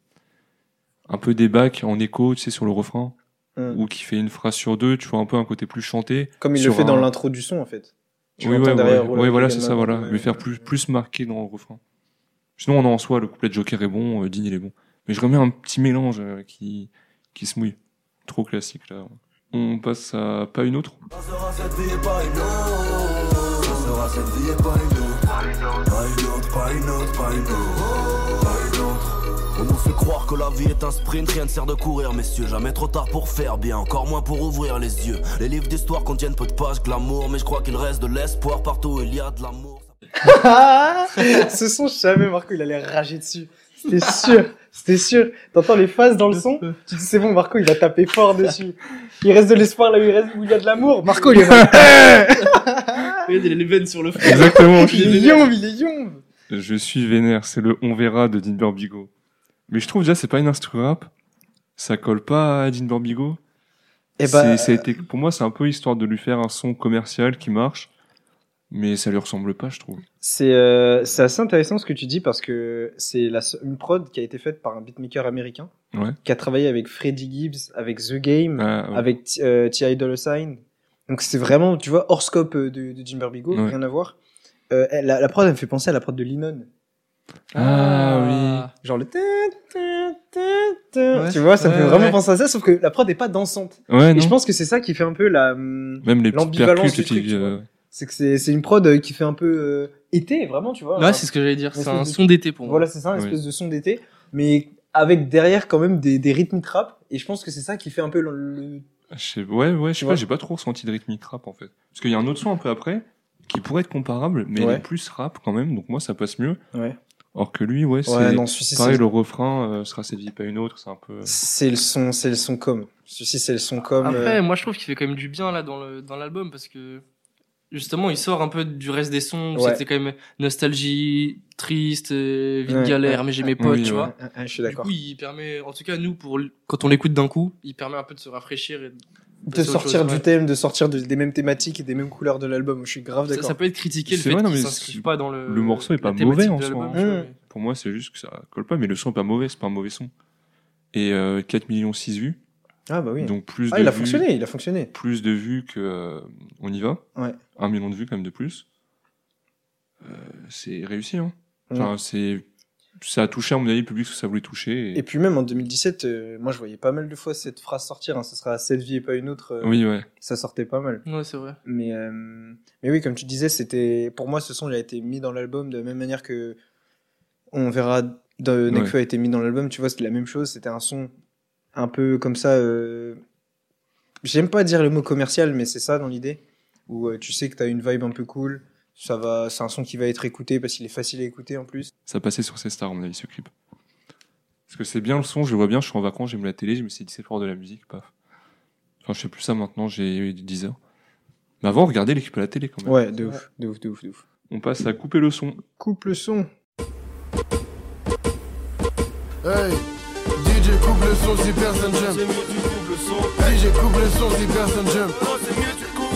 Un peu des bacs en écho, tu sais, sur le refrain. Mm. Ou qui fait une phrase sur deux, tu vois, un peu un côté plus chanté. Comme il le fait dans l'intro du son, en fait. Tu Oui, ouais, derrière, ouais, Roland ouais, voilà, c'est ça, là, voilà. Le faire plus, plus marqué dans le refrain. Sinon, non, en soi, le couplet de Joker est bon, euh, Dean, il est bon. Mais je remets un petit mélange euh, qui, qui se mouille. Trop classique, là. On passe à pas une autre. On nous fait croire que la vie est un sprint, rien ne sert de courir, messieurs. Jamais trop tard pour faire bien, encore moins pour ouvrir les yeux. Les livres d'histoire contiennent peu de pages glamour, mais je crois qu'il reste de l'espoir partout où il y a de l'amour. [laughs] Ce son, je savais, Marco, il allait rager dessus. C'était sûr, c'était sûr. T'entends les phases dans le son, [laughs] tu dis c'est bon, Marco, il va taper fort dessus. Il reste de l'espoir là où il, reste, où il y a de l'amour. Marco, il est [laughs] [laughs] Il y a les veines sur le front. Exactement. il est yombe, il est yombe. Je suis vénère, c'est le On verra de Dean Burbigo. Mais je trouve déjà, c'est pas une instru rap. Ça colle pas à Dean Burbigo. Et bah, C'est- ça a été, pour moi, c'est un peu histoire de lui faire un son commercial qui marche. Mais ça lui ressemble pas, je trouve. c'est euh, assez intéressant ce que tu dis parce que c'est une prod qui a été faite par un beatmaker américain Ouais. qui a travaillé avec Freddie Gibbs, avec The Game, Ah, ouais. avec euh, T.I. Sign. Donc c'est vraiment, tu vois, hors scope euh, de, de Jim Barbigo, Ouais. rien à voir. Euh, la, la prod, elle me fait penser à la prod de Lennon. Ah, Genre le... Ouais. Tu vois, ça me Ouais, fait vraiment ouais. penser à ça, sauf que la prod est pas dansante. Ouais, Et non. je pense que c'est ça qui fait un peu la... hum, Même les l'ambivalence du truc, euh, C'est que c'est c'est une prod euh, qui fait un peu euh, été, vraiment, tu vois. Ouais, c'est ce que j'allais dire. C'est un de- son d'été pour moi. Voilà, c'est ça, une Oui. espèce de son d'été, mais avec derrière quand même des, des rythmiques rap. Et je pense que c'est ça qui fait un peu le... le- sais- ouais, ouais, je sais pas, j'ai pas trop ressenti de rythmique rap, en fait. Parce qu'il y a un autre son un peu après, qui pourrait être comparable, mais il Ouais. est plus rap quand même, donc moi, ça passe mieux. Ouais. Or que lui, ouais, c'est, Ouais, non, celui-ci, pareil, le refrain, euh, sera cette vie, pas une autre, c'est un peu, c'est le son, c'est le son comme. Celui-ci, c'est le son comme. Après, euh, moi, je trouve qu'il fait quand même du bien là dans le dans l'album parce que justement, il sort un peu du reste des sons. Ouais. C'était quand même nostalgie, triste, euh, vie de Ouais, galère, ouais, mais j'ai mes potes, Oui, tu ouais. vois. je suis Du d'accord. coup, il permet, en tout cas, nous, pour quand on l'écoute d'un coup, il permet un peu de se rafraîchir. Et de sortir chose, du ouais. thème, de sortir de- des mêmes thématiques et des mêmes couleurs de l'album. Je suis grave Ça, d'accord. ça peut être critiqué le fait vrai, non, qu'il mais s'inscrive pas dans le. le morceau est pas mauvais en soi, vois, Mmh. mais- Pour moi, c'est juste que ça colle pas, mais le son est pas mauvais, c'est pas un mauvais son. Et euh, 4 millions 6 vues, Ah bah oui. donc plus Ah, de il a vues, fonctionné, il a fonctionné. plus de vues que euh, on y va. Ouais. Un million de vues quand même de plus. Euh, c'est réussi, hein. Mm. Enfin, c'est ça a touché à mon avis le public ce que ça voulait toucher. Et... Et puis même en 2017, euh, moi je voyais pas mal de fois cette phrase sortir. Hein, ça sera cette vie et pas une autre. euh, Oui, ouais. Ça sortait pas mal. Ouais, c'est vrai. Mais, euh, mais oui, comme tu disais, c'était pour moi ce son il a été mis dans l'album de la même manière que on verra de Ouais. Nekfeu a été mis dans l'album, tu vois, c'était la même chose. C'était un son un peu comme ça. euh, J'aime pas dire le mot commercial, mais c'est ça dans l'idée. Où euh, tu sais que t'as une vibe un peu cool. Ça va, c'est un son qui va être écouté parce qu'il est facile à écouter en plus. Ça passait sur ces stars, à mon avis, ce clip. Parce que c'est bien le son, je le vois bien, je suis en vacances, j'aime la télé, je me suis dit c'est fort de la musique, paf. Enfin, je sais plus ça maintenant, j'ai 10 heures. Mais avant, regardez l'équipe à la télé quand même. Ouais, de ouf, de ouf, de ouf, de ouf. On passe à couper le son. Coupe le son. Hey, DJ coupe le son si personne j'aime. DJ coupe le son si personne j'aime.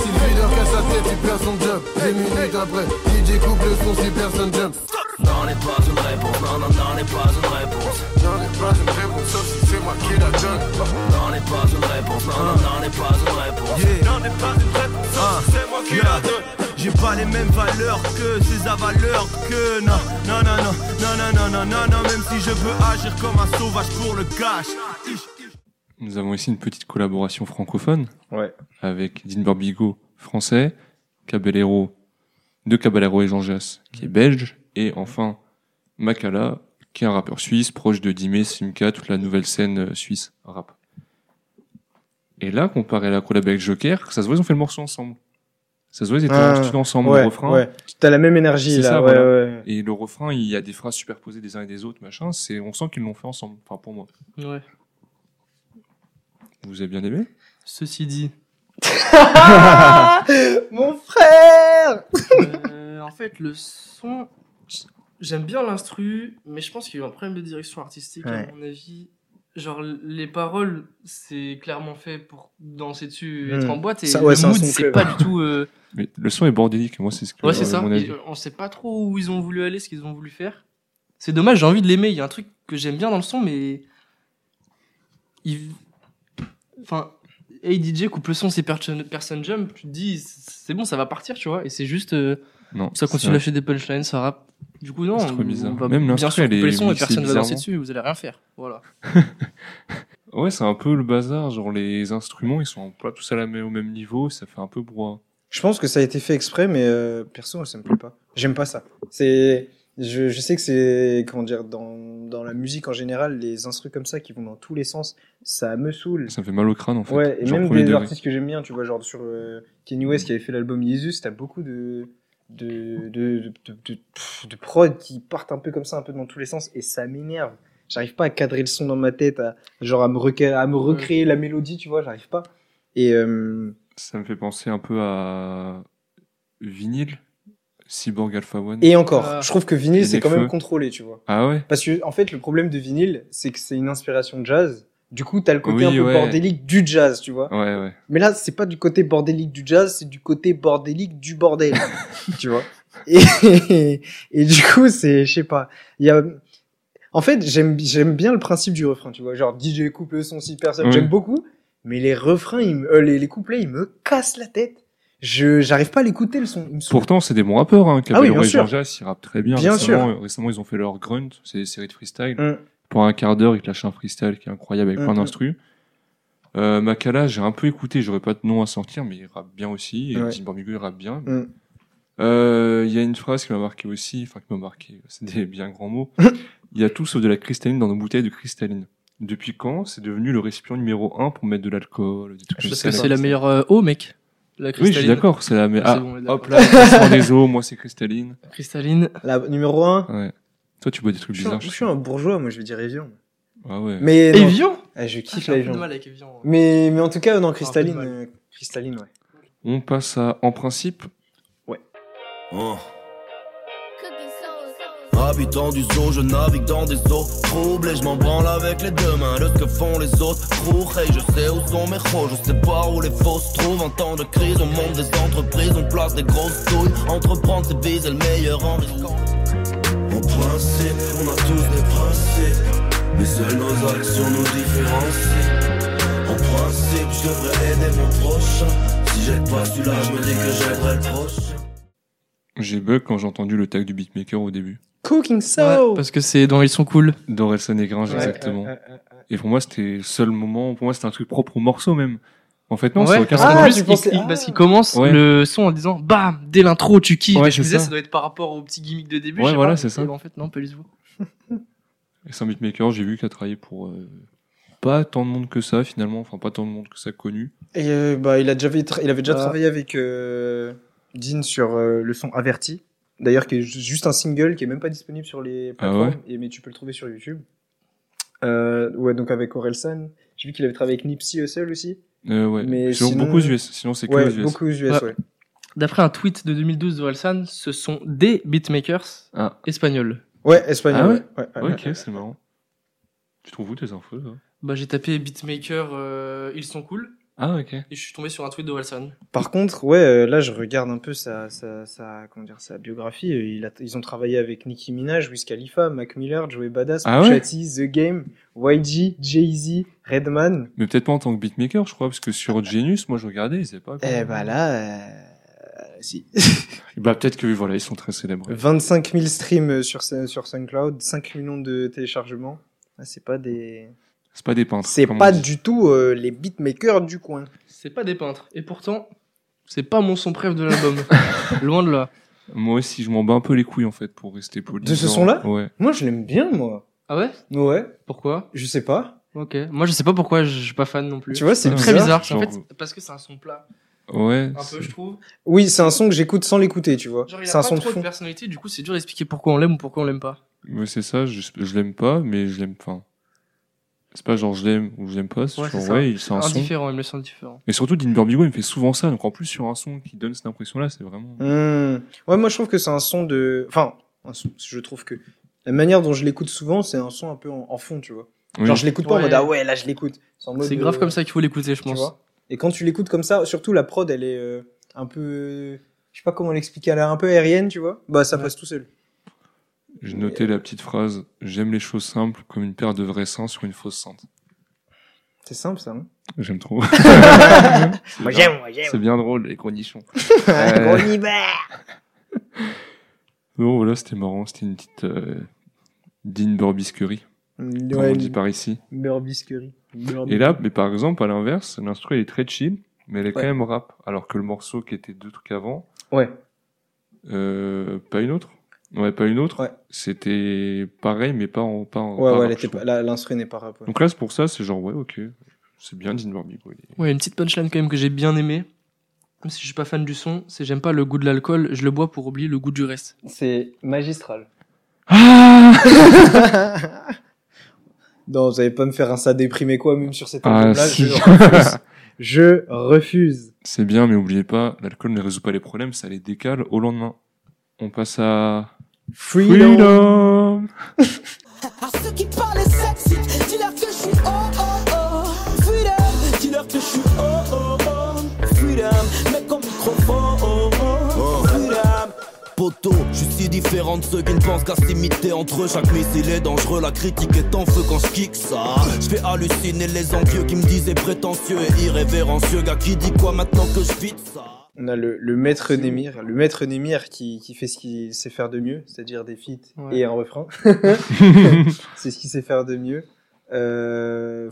Si le videur casse sa tête, il perd son job. Des minutes après, DJ coupe le son si personne j'aime. N'en est pas une réponse, non, non, n'en est pas une réponse. J'en ai pas une réponse, sauf si c'est moi qui la donne. N'en est pas une réponse, non, non, n'en est pas une réponse. N'en est pas une réponse, sauf si c'est moi qui la donne. J'ai pas les mêmes valeurs que ces avaleurs que non, non, non, non, non, non, non, non, non, non, même si je veux agir comme un sauvage pour le cash. Nous avons ici une petite collaboration francophone Ouais. avec Dean Barbigo, français, Caballero, de Caballero et Jean Jass, qui est belge, et enfin Makala, qui est un rappeur suisse, proche de Dime, Simca, toute la nouvelle scène euh, suisse rap. Et là, comparé à la collab avec Joker, ça se voit, ils ont fait le morceau ensemble. Ça se voit, ils étaient Ah, ensemble, ouais, le refrain. ouais. T'as la même énergie là. ça, ouais, voilà. ouais. Et le refrain, il y a des phrases superposées des uns et des autres, machin. C'est, on sent qu'ils l'ont fait ensemble. Enfin, pour moi. Ouais. Vous avez bien aimé? Ceci dit, [laughs] Mon frère euh, en fait, le son, j'aime bien l'instru, mais je pense qu'il y a eu un problème de direction artistique, Ouais. à mon avis. Genre, les paroles, c'est clairement fait pour danser dessus, être Hmm. en boîte, et Ça, ouais, c'est le un mood, c'est pas du tout. euh, [laughs] Mais le son est bordélique. Moi, c'est ce que. Ouais, c'est euh, ça. mon avis. Et, euh, on sait pas trop où ils ont voulu aller, ce qu'ils ont voulu faire. C'est dommage, j'ai envie de l'aimer. Il y a un truc que j'aime bien dans le son, mais. Il... Enfin. Hey DJ, coupe le son, c'est personne, personne jump. Tu te dis, c'est bon, ça va partir, tu vois. Et c'est juste. euh, Non. ça continue à lâcher des punchlines, ça rappe. Du coup, non. C'est trop bizarre. On va Même bien sûr elle couper est le son et personne va danser dessus, vous allez rien faire. Voilà. [laughs] Ouais, c'est un peu le bazar. Genre, les instruments, ils sont pas tous à la même, au même niveau. Ça fait un peu brouhaha. Je pense que ça a été fait exprès, mais euh, perso, ça me plaît pas. J'aime pas ça. C'est, je, je sais que c'est, comment dire, dans, dans la musique en général, les instruments comme ça qui vont dans tous les sens, ça me saoule. Ça me fait mal au crâne, en fait. Ouais, et Genre, même des degré. artistes que j'aime bien, tu vois, genre sur euh, Kanye West qui avait fait l'album Jesus, t'as beaucoup de de, de, de, de, prod qui partent un peu comme ça, un peu dans tous les sens, et ça m'énerve. J'arrive pas à cadrer le son dans ma tête, à, genre à me, reca- à me recréer la mélodie, tu vois, j'arrive pas. Et euh, Ça me fait penser un peu à Vinyl, Cyborg Alpha One. Et encore, Ah. je trouve que vinyle c'est quand même contrôlé, tu vois. Ah ouais? Parce que en fait, le problème de vinyle, c'est que c'est une inspiration jazz. Du coup, t'as le côté Oui, un peu ouais. bordélique du jazz, tu vois. Ouais, ouais. Mais là, c'est pas du côté bordélique du jazz, c'est du côté bordélique du bordel, [laughs] tu vois. Et, et du coup, c'est, je sais pas, il y a. En fait, j'aime j'aime bien le principe du refrain, tu vois. Genre DJ coupe le son si personne, Oui. j'aime beaucoup. Mais les refrains, ils me- euh, les, les couplets, ils me cassent la tête. Je j'arrive pas à l'écouter le son. Pourtant, c'est des bons rappeurs, hein. Caballero Ah bien et ils rappent très bien. Bien récemment, sûr. euh, Récemment, ils ont fait leur Grunt, c'est des séries de freestyle. Mm. Pour un quart d'heure, ils te lâchent un freestyle qui est incroyable avec Mm, plein d'instrus. Euh, Makala, j'ai un peu écouté, j'aurais pas de nom à sortir, mais il rappe bien aussi. Et Ouais. Tim Bormigo, il rappe bien. Mm. Euh, Il y a une phrase qui m'a marqué aussi, enfin qui m'a marqué, [laughs] c'est des bien grands mots. [laughs] Il y a tout sauf de la cristalline dans nos bouteilles de cristalline. Depuis quand c'est devenu le récipient numéro un pour mettre de l'alcool, Parce que c'est la meilleure euh, eau, mec. La Oui, je suis d'accord, c'est la meilleure. Ah, bon, hop là, des eaux, moi c'est cristalline. Cristalline. La numéro 1. Ouais. Toi, tu bois des trucs Je suis, un, bizarres. je suis un bourgeois, moi je vais dire Evian. Ah ouais. Mais non. Evian? Ah, je Ah, kiffe J'ai un peu de l'Evian. mal avec Evian. Mais, mais en tout cas, non, cristalline, euh, cristalline, ouais. On passe à En principe. Oh. Habitant du zoo, je navigue dans des eaux troubles et je m'en branle avec les deux mains de ce que font les autres. Croux, hey, je sais où sont mes chos, je sais pas où les faux se trouvent. En temps de crise, on monte des entreprises, on place des grosses touilles. Entreprendre, c'est viser le meilleur en risquant. On a tous des principes, mais seules nos actions nous différencient. En principe, je devrais aider mon prochain. Si j'aide pas celui-là, je me dis que j'aiderai le prochain. J'ai bug quand j'ai entendu le tag du beatmaker au début. Cooking Ouais, Soul parce que c'est dans Ils sont cool. D'Orelsan et Gringe, Ouais, exactement. ouais, ouais, ouais, ouais. Et pour moi, c'était le seul moment, pour moi, c'était un truc propre au morceau même. En fait, non, ouais, c'est aucun Ah, plus, pensais- il- ah. parce qu'il commence Ouais. le son en disant bam dès l'intro tu kiffes. Ouais, je disais ça. ça doit être par rapport au petit gimmick de début. Ouais, voilà, c'est ça. Et En fait non, pas du tout. Et un beatmaker, j'ai vu qu'il a travaillé pour euh, pas tant de monde que ça finalement, enfin pas tant de monde que ça connu. Et euh, bah, il, a déjà, tra- il avait déjà Ah. travaillé avec euh, Dean sur euh, le son Averti. D'ailleurs, qui est ju- juste un single qui est même pas disponible sur les Ah plateformes, ouais et, mais tu peux le trouver sur YouTube. Euh, ouais, donc avec Orelsan. J'ai vu qu'il avait travaillé avec Nipsey Hussle aussi. Euh, ouais. Mais Sinon, sinon- beaucoup aux US, sinon c'est que Ouais, aux US. beaucoup aux US, Ouais. ouais. D'après un tweet de 2012 d'Orelsan, ce sont des beatmakers Ah. espagnols. Ouais, espagnol. Ah ouais. ouais Ok, c'est marrant. Tu trouves où tes infos toi? Bah, j'ai tapé beatmaker, euh, ils sont cool, Ah ok. et je suis tombé sur un tweet d'Orelsan. Par contre, ouais, euh, là, je regarde un peu sa, sa, sa, comment dire, sa biographie. Euh, Il a, ils ont travaillé avec Nicki Minaj, Wiz Khalifa, Mac Miller, Joey Badass, Ah Pusha ouais T, The Game, YG, Jay-Z, Redman. Mais peut-être pas en tant que beatmaker, je crois, parce que sur Genius, moi je regardais, ils étaient pas. Eh bah là, euh, si. [laughs] Bah peut-être que voilà, ils sont très célèbres. 25 000 streams sur, sur SoundCloud, 5 millions de téléchargements. Ah, c'est pas des, C'est pas des peintres. c'est pas du tout euh, les beatmakers du coin. C'est pas des peintres. Et pourtant, c'est pas mon son préf de l'album. [laughs] Loin de là. Moi aussi, je m'en bats un peu les couilles en fait pour rester poli. De ce son-là? Ouais. Moi, je l'aime bien, moi. Ah ouais? Ouais, Pourquoi? Je sais pas. Ok. Moi, je sais pas pourquoi je suis pas fan non plus. Tu vois, c'est très bizarre. Genre- En fait, parce que c'est un son plat. Ouais. Un peu, je trouve. Oui, c'est un son que j'écoute sans l'écouter, tu vois. Genre, il C'est a un pas son de trop de fond. personnalité, du coup, c'est dur d'expliquer pourquoi on l'aime ou pourquoi on l'aime pas. Ouais, c'est ça, je, je l'aime pas, mais je l'aime. Enfin, c'est pas genre je l'aime ou je l'aime pas, c'est Ouais, genre ouais, il- c'est un son. Indifférent, il me laisse indifférent. Et surtout, Dean Burbigo, il me fait souvent ça, donc en plus sur un son qui donne cette impression-là, c'est vraiment. Hmm. Ouais, moi je trouve que c'est un son de. Enfin, un son, je trouve que la manière dont je l'écoute souvent, c'est un son un peu en, en fond, tu vois. Oui. Genre, je l'écoute pas en Ouais. mode ah ouais, là je l'écoute. C'est en grave euh, comme ça qu'il faut l'écouter, je pense. Et quand tu l'écoutes comme ça, surtout la prod, elle est euh, un peu. Je sais pas comment l'expliquer, elle est un peu aérienne, tu vois. Bah, ça Ouais. passe tout seul. J'ai noté la petite phrase J'aime les choses simples comme une paire de vrais seins sur une fausse sainte. C'est simple ça, non? J'aime trop. [laughs] Moi C'est j'aime, moi C'est j'aime. bien drôle, les cornichons. [laughs] Gros hiver. Non, voilà, c'était marrant, c'était une petite euh, Dean Burbisquerie, comme Ouais, on dit par ici? Burbisquerie. Et là, mais par exemple, à l'inverse, l'instru elle est très chill, mais elle est quand même rap, alors que le morceau qui était deux trucs avant, Ouais. euh, pas une autre Ouais, pas une autre. Ouais. C'était pareil, mais pas en. Pas en Ouais, pas ouais, rap, elle était là, l'instru n'est pas rap. ouais. Donc là, c'est pour ça, c'est genre, ouais, ok, c'est bien Dean est- Ouais, une petite punchline quand même que j'ai bien aimé. Même si je suis pas fan du son, c'est j'aime pas le goût de l'alcool, je le bois pour oublier le goût du reste. C'est magistral. Ah [laughs] Non, vous allez pas me faire un ça déprimé quoi, même sur cet Ah, si. Je [laughs] refuse. Je refuse. C'est bien, mais oubliez pas, l'alcool ne résout pas les problèmes, ça les décale au lendemain. On passe à. Freedom. À ceux qui parlent sexy, dis-leur que je suis oh oh oh. Freedom, dis-leur que je suis oh oh oh. Freedom, mec en microphone. Oh, oh, oh. Freedom. Poto, je suis si différent de ceux qui ne pensent qu'à s'imiter entre eux. Chaque missile est dangereux, la critique est en feu quand je kick ça. Je fais halluciner les envieux qui me disaient prétentieux et irrévérencieux. Gars qui dit quoi maintenant que je vide ça? On a le, le maître Némir, le maître Némir qui, qui fait ce qu'il sait faire de mieux, c'est-à-dire des feats Ouais. et un refrain. [laughs] [laughs] C'est ce qu'il sait faire de mieux. Euh,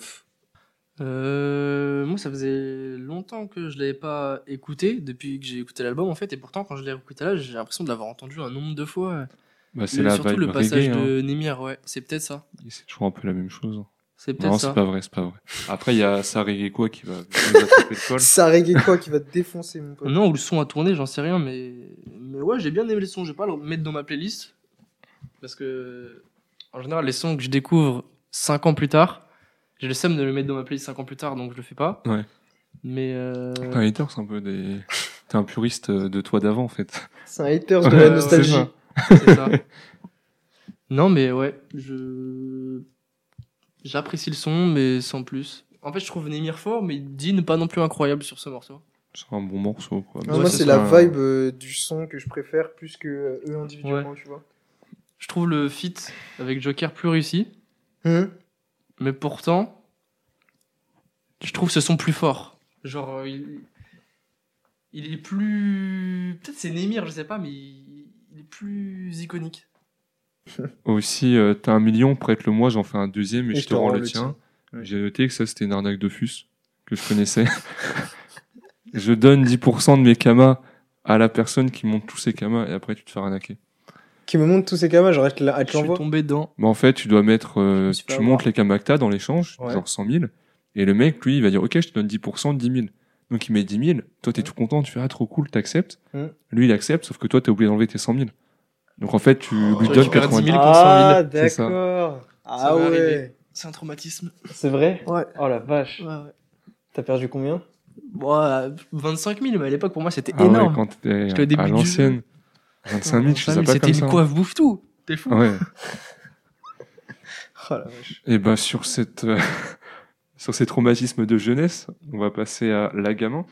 Euh, moi, ça faisait longtemps que je l'avais pas écouté, depuis que j'ai écouté l'album en fait, et pourtant quand je l'ai écouté là, j'ai l'impression de l'avoir entendu un nombre de fois. Bah, c'est surtout le passage reggae, hein. de Nemir, ouais, c'est peut-être ça. C'est toujours un peu la même chose. C'est peut-être Non, ça. c'est pas vrai, c'est pas vrai. Après, il y a quoi qui va nous attraper le [laughs] col. Ça reggae quoi qui va te défoncer, mon pote. Non, où le son a tourné, j'en sais rien, mais mais ouais, j'ai bien aimé les sons. Je vais pas le mettre dans ma playlist parce que en général, les sons que je découvre 5 ans plus tard, j'ai le seum de le mettre dans ma playlist 5 ans plus tard, donc je le fais pas. Ouais. Mais euh... T'es un hater, c'est un peu des. T'es un puriste de toi d'avant, en fait. C'est un haters de la nostalgie. c'est ça. c'est ça. non, mais ouais, je j'apprécie le son, mais sans plus. En fait, je trouve Nemir fort, mais Dean pas non plus incroyable sur ce morceau. C'est un bon morceau, quoi. Non, Ouais, moi, c'est la vibe euh, du son que je préfère plus que euh, eux individuellement, tu vois. Je trouve le feat avec Joker plus réussi. Hum. Mais pourtant, je trouve ce son plus fort. Genre, euh, il, il est plus. Peut-être c'est Nemir, je sais pas, mais il, il est plus iconique. [laughs] Aussi, euh, t'as un million, prête-le-moi, j'en fais un deuxième et, Et je te rends le tien. J'ai noté que ça, c'était une arnaque de fus, que je connaissais. [laughs] je donne 10% de mes kamas à la personne qui monte tous ses kamas et après tu te fais arnaquer. qui me montre tous ces camas, genre, elle te Je suis tombé dedans. Bah, en fait, tu dois mettre, euh, tu avoir. montes les kamas que t'as dans l'échange, Ouais. genre 100 000, et le mec, lui, il va dire, ok, je te donne 10% de 10 000. Donc il met 10 000, toi t'es tout content, tu fais, ah, trop cool, t'acceptes. Mm. Lui, il accepte, sauf que toi, t'as oublié d'enlever tes 100 000. Donc en fait, tu lui tu donnes récupères 10 90 000 000. contre 100 000. Ah, C'est ça. d'accord. Ah ouais. C'est un traumatisme. C'est vrai Ouais. Oh la vache. Ouais, ouais. T'as perdu combien? Bon, euh, 25 000, mais à l'époque, pour moi, c'était Ah ouais, énorme. quand t'étais à du l'ancienne. 25 000, je sais pas C'était une ça. coiffe bouffe tout. T'es fou. Ouais. [laughs] Oh la vache. Et ben sur cette euh, [laughs] sur ces traumatismes de jeunesse, on va passer à la gamin.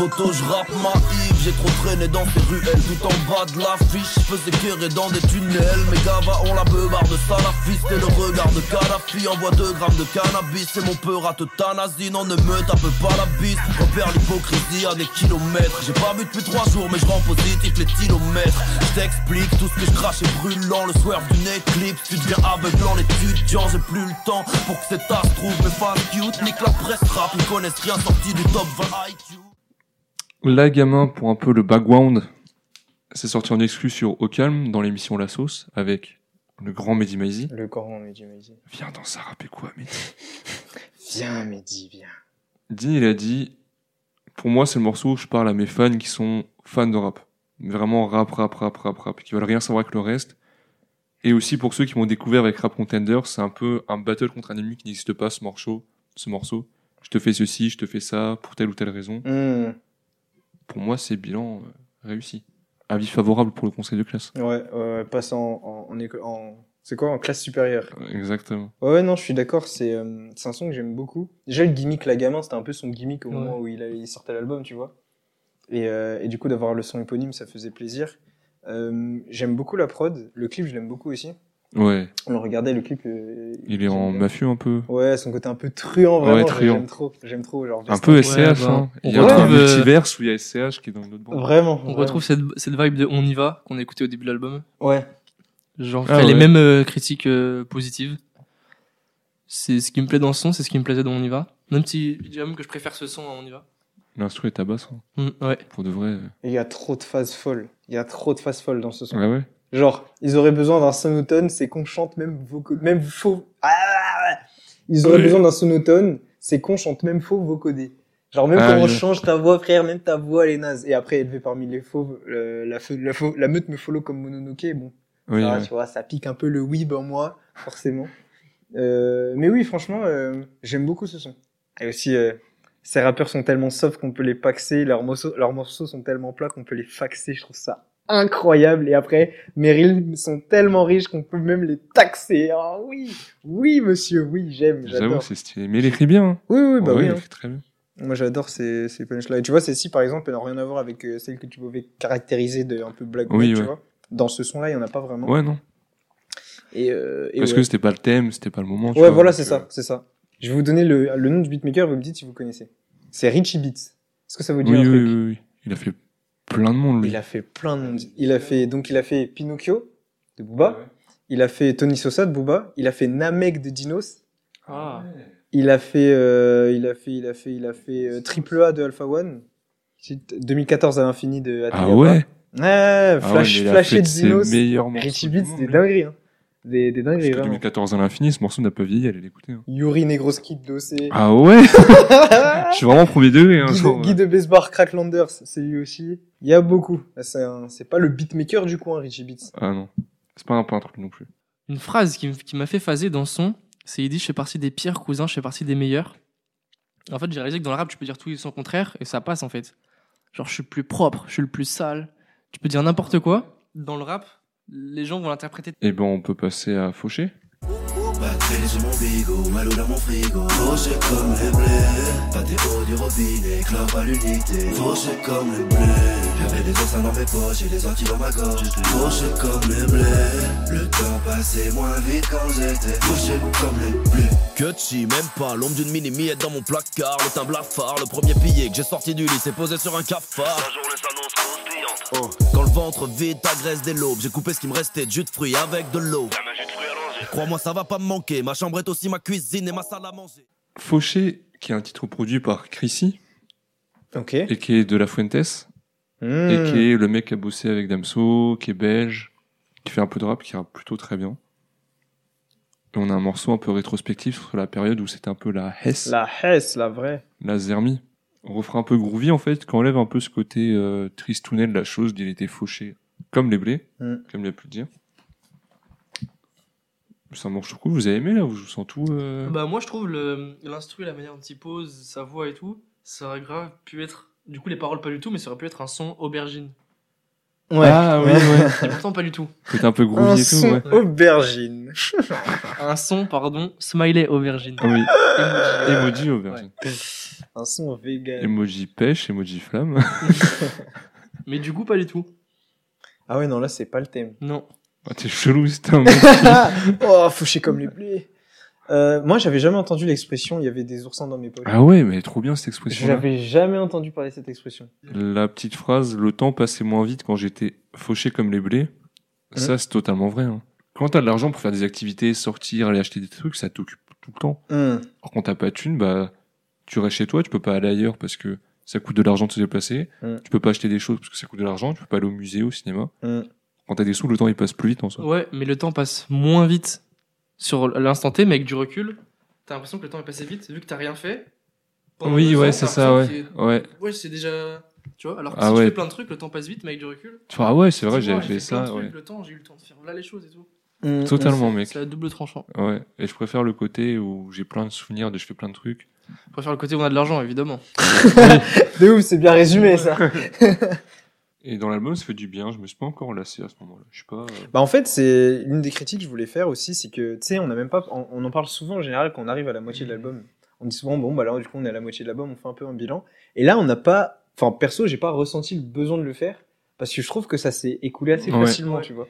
Poto, je rappe ma Yves, j'ai trop traîné dans ces ruelles. Tout en bas de l'affiche, je faisais guérir dans des tunnels. Mes gavas ont la beubare de salafiste Et le regard de Kadhafi envoie 2 grammes de cannabis. Et mon peur à euthanasie, non ne me tape pas la bise. Repère l'hypocrisie à des kilomètres. J'ai pas bu depuis 3 jours mais je rends positif les kilomètres. Je t'explique tout ce que je crache est brûlant. Le swerve d'une éclipse, tu deviens aveuglant l'étudiant J'ai plus le temps pour que cet as trouve. Mes fans cute Nique la presse rap, ils connaissent rien sorti du top 20 IQ La gamin pour un peu le background, c'est sorti en exclu sur Au Calme dans l'émission La Sauce avec le grand Mehdi Maizi. Le Coran, Mehdi, Mehdi. Viens dans ça quoi Mehdi? Viens, Mehdi, viens. Dit, il a dit pour moi c'est le morceau où je parle à mes fans qui sont fans de rap. Vraiment rap, rap, rap, rap, rap, qui veulent rien savoir avec le reste. Et aussi pour ceux qui m'ont découvert avec Rap Contender, c'est un peu un battle contre un ennemi qui n'existe pas, ce morceau. Ce morceau. Je te fais ceci, je te fais ça, pour telle ou telle raison. Hmm. Pour moi, c'est bilan euh, réussi. Avis favorable pour le conseil de classe. Ouais, passe en, en, en, éco- en- C'est quoi En classe supérieure. Exactement. Ouais, ouais, non, je suis d'accord. C'est euh, c'est un son que j'aime beaucoup. Déjà, le gimmick La Gamin, c'était un peu son gimmick au Ouais. moment où il, a- il sortait l'album, tu vois. Et, euh, et du coup, d'avoir le son éponyme, ça faisait plaisir. Euh, j'aime beaucoup la prod. Le clip, je l'aime beaucoup aussi. Ouais. On le regardait, le clip. euh, Il est j'aime en mafieux un peu. Ouais, son côté un peu truand, vraiment. Ouais. J'aime trop. J'aime trop. Genre, Un peu Ouais, SCH. bah, hein. on Il y a un retrouve, euh, multiverse où il y a SCH qui est dans une autre bande. Vraiment. On vraiment. retrouve cette, cette vibe de On y va qu'on a écouté au début de l'album. Ouais. Genre, Ah fait les ouais. mêmes euh, critiques euh, positives. C'est ce qui me plaît dans le son, c'est ce qui me plaisait dans On y va. Même si je dirais même que je préfère ce son à On y va. L'instru est tabasse. hein. Mm, ouais. Pour de vrai. Il y a trop de phases folles. Il y a trop de phases folles dans ce son. Ouais, ouais? Genre, ils auraient besoin d'un sonotone, c'est qu'on chante même voco... même faux. Ah ils auraient besoin d'un sonotone, c'est qu'on chante même faux vocodé. Genre même Ah, quand on change ta voix, frère, même ta voix elle est naze. Et après élevé parmi les fauves, euh, la, meute me follow comme Mononoke, bon, Oui, ouais. tu vois, ça pique un peu le weeb en moi, forcément. Euh, mais oui, franchement, euh, j'aime beaucoup ce son. Et aussi, euh, ces rappeurs sont tellement soft qu'on peut les paxer, leurs morceaux, leurs morceaux sont tellement plats qu'on peut les faxer, je trouve ça incroyable. Et après, mes reels sont tellement riches qu'on peut même les taxer. Ah oui, oui, monsieur, oui, j'aime, J'avoue, j'adore. c'est stylé. Mais il écrit bien. hein. Oui, oui, bah oui. il hein. écrit très bien. Moi, j'adore ces, ces punchlines. Et tu vois, celle-ci, par exemple, elle n'a rien à voir avec euh, celle que tu pouvais caractériser de un peu black Oui, tu ouais. vois. Dans ce son-là, il n'y en a pas vraiment. Ouais, non. Et, euh, et Parce ouais. que c'était pas le thème, c'était pas le moment. tu Ouais, vois, voilà, c'est euh, ça, c'est ça. Je vais vous donner le, le nom du beatmaker, vous me dites si vous connaissez. C'est Richie Beats. Est-ce que ça vous dit Oui, un oui, truc oui, oui. Il a fait plein de monde, lui. Il a fait plein de monde. Il a fait, donc il a fait Pinocchio de Booba. Il a fait Tony Sosa de Booba. Il a fait Namek de Dinos. Ah. Il a fait, euh, il a fait, il a fait, il a fait euh, Triple A de Alpha One. 2014 à l'infini de Ah Atelier ouais Ouais, Ah ouais, Flash, mais il a Flashé fait de ses Dinos. Richie Beats, lui. dingueries, hein. Des, des Parce dingueries, que vraiment. 2014 à l'infini, ce morceau n'a pas vieilli, allez l'écouter. hein. Yuri Negroski de Dossé. Ah ouais [laughs] Je suis vraiment premier degré. Hein, Guy, de, Guy de Besbar, Cracklanders, c'est lui aussi. Il y a beaucoup. C'est pas le beatmaker du coin, Richie Beats. Ah non. C'est pas un peintre non plus. Une phrase qui, qui m'a fait phaser dans son, c'est il dit je fais partie des pires cousins, je fais partie des meilleurs. En fait, j'ai réalisé que dans le rap, tu peux dire tout et son contraire et ça passe en fait. Genre, je suis le plus propre, je suis le plus sale. Tu peux dire n'importe quoi. Dans le rap, les gens vont l'interpréter. Et ben on peut passer à Fauché. Batterie sur mon bigot, malo dans mon frigo. Fauché comme les blés Pas des hauts du robinet, clope à l'unité. Fauché comme les blés J'avais des os dans mes poches et des orties dans ma gorge. Fauché comme les blés Le temps passait moins vite quand j'étais Fauché comme les blés Cutchy, même pas. L'ombre d'une mini-miette dans mon placard, le teint blafard, le premier billet que j'ai sorti du lit s'est posé sur un cafard. Oh. Quand le ventre vide agresse des lobes, j'ai coupé ce qui me restait de jus de fruits avec de l'eau. La allongés Crois-moi, ça va pas me manquer, ma chambre est aussi ma cuisine et ma salle à manger. Fauché, qui est un titre produit par Chrissy Ok. et qui est de La Fuentes. Mmh. et qui est le mec qui a bossé avec Damso, qui est belge, qui fait un peu de rap, qui rappe plutôt très bien. Et on a un morceau un peu rétrospectif sur la période où c'était un peu la Hesse, la, La Hesse, la vraie. Zermi. On refera un peu groovy en fait, qui enlève un peu ce côté euh, tristounet de la chose, d'il était fauché, comme les blés, Mm. comme il a pu le dire. Un morceau cool, vous avez aimé là, vous sens tout euh... Bah moi je trouve le- l'instru, la manière dont il pose, sa voix et tout, ça aurait grave pu être, du coup les paroles pas du tout, mais ça aurait pu être un son aubergine. Ouais. Ah oui, ouais. [laughs] Et pourtant pas du tout. Côté un peu Un groovy et tout, son ouais. aubergine. [laughs] Un son, pardon, smiley aubergine. Oui, Emoji. emoji aubergine. Un son vegan. Emoji pêche, emoji flamme. [laughs] Mais du coup pas du tout. Ah ouais, non, là, c'est pas le thème. Non. Ah, T'es chelou, c'est un mec. oh, fauché comme les blés. Euh, moi, j'avais jamais entendu l'expression il y avait des oursins dans mes poches. Ah ouais, mais trop bien cette expression. J'avais jamais entendu parler de cette expression. La petite phrase, le temps passait moins vite quand j'étais fauché comme les blés. Ça, c'est totalement vrai. Hein. Quand t'as de l'argent pour faire des activités, sortir, aller acheter des trucs, ça t'occupe tout le temps. Alors quand t'as pas de thune, bah, tu restes chez toi, tu peux pas aller ailleurs parce que ça coûte de l'argent de se déplacer. Mm. Tu peux pas acheter des choses parce que ça coûte de l'argent. Tu peux pas aller au musée, au cinéma. Quand t'as des sous, le temps il passe plus vite en soi. Ouais, mais le temps passe moins vite sur l'instant T, mais avec du recul, t'as l'impression que le temps est passé vite, vu que t'as rien fait. Oui, ouais, c'est ça, ouais. Ouais. c'est- Ouais, c'est déjà. Tu vois, alors que Ah si ouais. tu fais plein de trucs, le temps passe vite, mais avec du recul. Ah ouais, c'est vrai, j'ai fait ça. trucs, Ouais. Le temps, j'ai eu le temps de faire là les choses et tout. Totalement, mec. C'est la double tranchant. Ouais. Et je préfère le côté où j'ai plein de souvenirs de je fais plein de trucs. Je préfère le côté où on a de l'argent, évidemment. [laughs] De ouf, c'est bien résumé, ça. [laughs] Et dans l'album, ça fait du bien. Je me suis pas encore lassé à ce moment-là. Je sais pas. euh, Bah en fait, c'est l'une des critiques que je voulais faire aussi, c'est que tu sais, on a même pas, on, on en parle souvent en général quand on arrive à la moitié de l'album. On dit souvent bon bah là du coup on est à la moitié de l'album, on fait un peu un bilan. Et là on n'a pas, enfin perso j'ai pas ressenti le besoin de le faire parce que je trouve que ça s'est écoulé assez Ouais. facilement, Ouais. tu vois.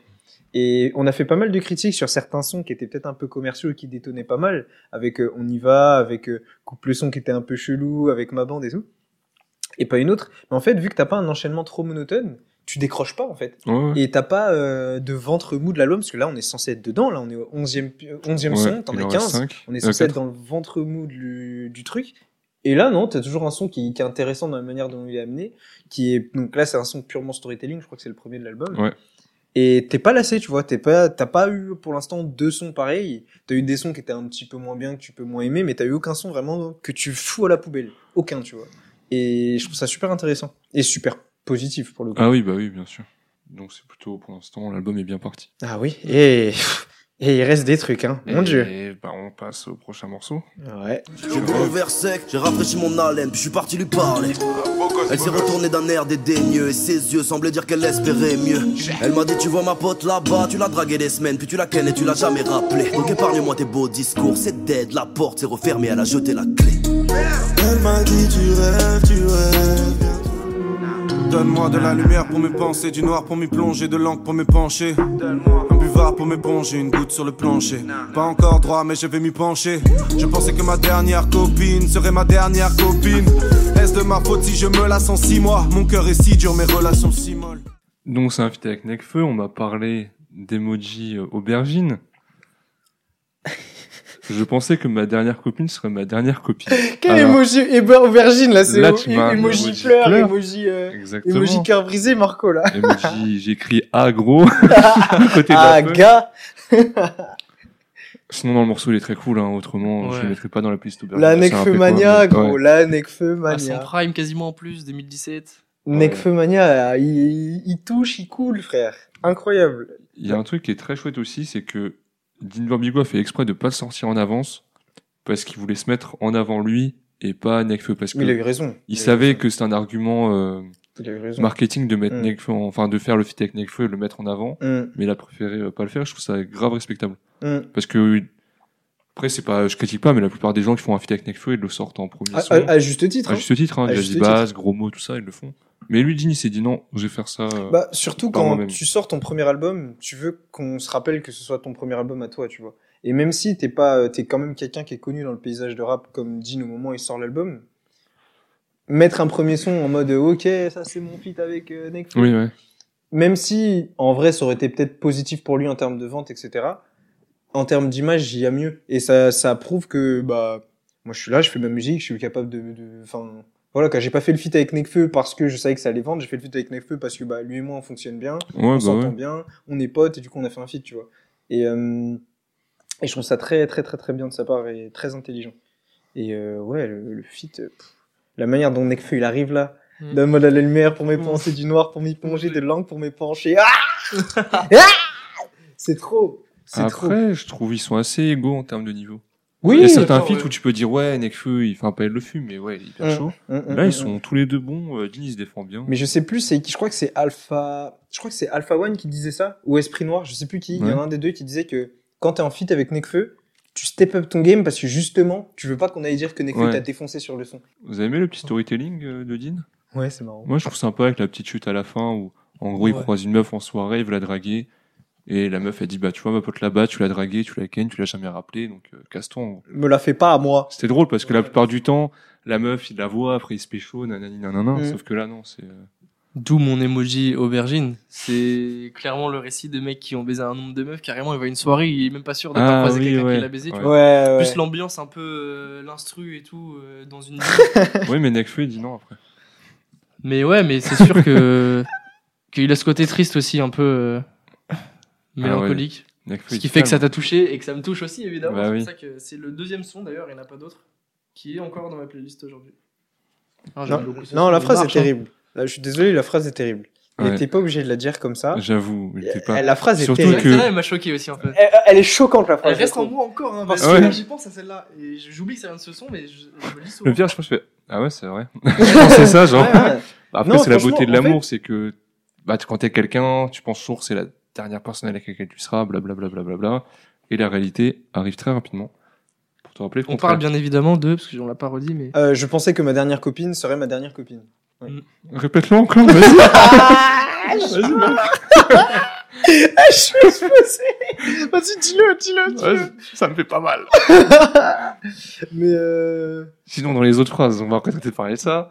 Et on a fait pas mal de critiques sur certains sons qui étaient peut-être un peu commerciaux et qui détonnaient pas mal, avec euh, On y va, avec euh, Coupe le son qui était un peu chelou, avec ma bande et tout. Et pas une autre. Mais en fait, vu que t'as pas un enchaînement trop monotone, tu décroches pas en fait. Ouais. Et t'as pas euh, de ventre mou de l'album, parce que là, on est censé être dedans. Là, on est au 11e, pi- 11e son, t'en as en reste 15. cinq. On est Euh, censé être quatre. dans le ventre mou du, du truc. Et là, non, t'as toujours un son qui, qui est intéressant dans la manière dont il est amené. Qui est, donc là, c'est un son purement storytelling. Je crois que c'est le premier de l'album. Ouais. Et t'es pas lassé, tu vois. T'es pas, t'as pas eu pour l'instant deux sons pareils. T'as eu des sons qui étaient un petit peu moins bien, que tu peux moins aimer, mais t'as eu aucun son vraiment que tu fous à la poubelle. Aucun, tu vois. Et je trouve ça super intéressant. Et super positif pour le coup. Ah oui, bah oui, bien sûr. Donc c'est plutôt, pour l'instant, l'album est bien parti. Ah oui, et, [laughs] et il reste des trucs, hein. Mon Et dieu. bah on passe au prochain morceau. Ouais. J'ai verre sec, j'ai rafraîchi mon haleine, puis je suis parti lui parler. Elle s'est retournée d'un air dédaigneux et ses yeux semblaient dire qu'elle espérait mieux. Elle m'a dit Tu vois ma pote là-bas, tu l'as draguée des semaines, puis tu la kennes et tu l'as jamais rappelé. Donc épargne-moi tes beaux discours, c'est dead, la porte s'est refermée, elle a jeté la clé. Donne-moi de la lumière pour mes pensées, du noir pour m'y plonger, de l'encre pour me pencher. Un buvard pour m'éponger, une goutte sur le plancher. Pas encore droit, mais je vais m'y pencher. Je pensais que ma dernière copine serait ma dernière copine. Est-ce de ma faute si je me lasse en six mois Mon cœur est si dur, mes relations si molles. Donc c'est invité avec Necfeu, on m'a parlé d'emoji euh, aubergine. Je pensais que ma dernière copine serait ma dernière copine. [laughs] Quel Alors, emoji et ben, aubergine là, c'est emoji emoji fleur, fleur. emoji, euh, emoji cœur brisé, Marco là. [laughs] Emoji, j'écris A gros [laughs] à côté Ah, gars, Sinon dans le morceau il est très cool, hein, autrement je le mettrai pas dans la playlist aubergine. la Necfeu Mania, gros, ouais. la Necfeu son Mania. prime quasiment en plus, 2017. Necfeu Mania, il, il touche, il coule, frère. Incroyable. Il y a un truc qui est très chouette aussi, c'est que Dean Borbigo a fait exprès de pas le sortir en avance parce qu'il voulait se mettre en avant lui et pas Necfeu parce que il a eu raison. il savait raison. que c'était un argument euh, marketing de mettre Mm. Nekfeu en- enfin de faire le feat avec Nekfeu et le mettre en avant Hum, mais il a préféré euh, pas le faire je trouve ça grave respectable hum. parce que après c'est pas je critique pas mais la plupart des gens qui font un feat avec Nekfeu ils le sortent en premier À, à- à juste titre. à hein. juste titre hein, jazzy bass gros mots tout ça ils le font mais lui Dean il s'est dit non je vais faire ça euh, Bah, surtout quand tu sors ton premier album, tu veux qu'on se rappelle que ce soit ton premier album à toi, tu vois. Et même si t'es pas, euh, t'es quand même quelqu'un qui est connu dans le paysage de rap, comme Dean au moment où il sort l'album, mettre un premier son en mode ok, ça c'est mon feat avec euh, Nekfeu. oui ouais Même si en vrai ça aurait été peut-être positif pour lui en termes de vente, etc. En termes d'image, il y a mieux. Et ça, ça prouve que bah moi je suis là, je fais ma musique, je suis capable de, de, enfin voilà, quand j'ai pas fait le feat avec Nekfeu parce que je savais que ça allait vendre, j'ai fait le feat avec Nekfeu parce que bah, lui et moi on fonctionne bien, Ouais, on bah s'entend ouais. bien, on est potes et du coup on a fait un feat, tu vois. Et, euh, et je trouve ça très très très très bien de sa part et très intelligent. Et euh, ouais, le, le feat, euh, pff, la manière dont Nekfeu il arrive là, Mm. donne-moi de la lumière pour mes Mm. pensées, du noir pour m'y plonger, de l'encre pour mes pencher. Ah [laughs] Ah C'est trop, c'est trop. Après, je trouve ils sont assez égaux en termes de niveau. Oui, il y a certains feats ouais. où tu peux dire ouais, Nekfeu, il fait un peu le fume, mais ouais, il est hyper Mm. chaud. Mm, mm, Là, ils sont tous les deux bons. Euh, Dean, il se défend bien. Mais je sais plus, c'est qui je crois que c'est Alpha, je crois que c'est Alpha One qui disait ça ou Esprit Noir, je sais plus qui. Il y en a un des deux qui disait que quand t'es en feat avec Nekfeu, tu step up ton game parce que justement, tu veux pas qu'on aille dire que Nekfeu Ouais. t'a défoncé sur le son. Vous avez aimé le petit storytelling euh, de Dean? Ouais, c'est marrant. Moi, je trouve sympa avec la petite chute à la fin où, en gros, il croise une meuf en soirée, il veut la draguer. Et la meuf, elle dit, bah, tu vois, ma pote là-bas, tu l'as draguée, tu la ken, tu l'as jamais rappelé, donc euh, gros. Me la fais pas à moi. C'était drôle parce que la plupart du temps, la meuf, il la voit, après il se pécho, nanani nanana. Mm. Sauf que là, non, c'est. euh, D'où mon emoji aubergine. C'est clairement le récit de mecs qui ont baisé un nombre de meufs. Carrément, il va à une soirée, il est même pas sûr d'avoir Ah, croisé oui, quelqu'un ouais. qui l'a baisé. Tu Ouais. vois. Ouais, ouais. Plus l'ambiance un peu euh, l'instru et tout euh, dans une. [laughs] oui, mais Nekfeu, il dit non après. mais ouais, mais c'est sûr que [laughs] qu'il a ce côté triste aussi, un peu euh, mélancolique. Nekfeu, Ce qui fait que ça t'a touché et que ça me touche aussi évidemment. Bah c'est oui. pour ça que c'est le deuxième son d'ailleurs, il n'y en a pas d'autre, qui est encore dans ma playlist aujourd'hui. Ah, Non, j'aime beaucoup ce non, la phrase marche, est hein. terrible. Là, je suis désolé, la phrase est terrible. Ouais. était pas obligé de la dire comme ça. J'avoue, pas. Elle- La phrase est Surtout terrible. que- Celle-là, elle m'a choqué aussi un peu. Elle, elle est choquante la phrase. Elle reste je en moi encore, hein, parce Ah que ouais. là, j'y pense à celle-là. Et j'oublie que ça vient de ce son, mais je, je me lis souvent. Le pire, je pense que je fais, ah ouais, c'est vrai. [laughs] c'est ça, genre. Ouais, ouais. Après, c'est la beauté de en l'amour, c'est que, bah, tu- quand t'es quelqu'un, tu penses toujours que c'est la dernière personne avec laquelle tu seras, blablabla. Et la réalité arrive très rapidement. Pour te rappeler le On contraire. parle bien évidemment de, parce qu'on l'a pas redit, mais. Euh, je pensais que ma dernière copine serait ma dernière copine. Répète-le encore, vas-y. [laughs] Vas-y, je suis exposé. Vas-y, dis-le, dis-le, vas-y. Ça me fait pas mal. [laughs] Mais euh... Sinon, dans les autres phrases, on va arrêter de parler de ça.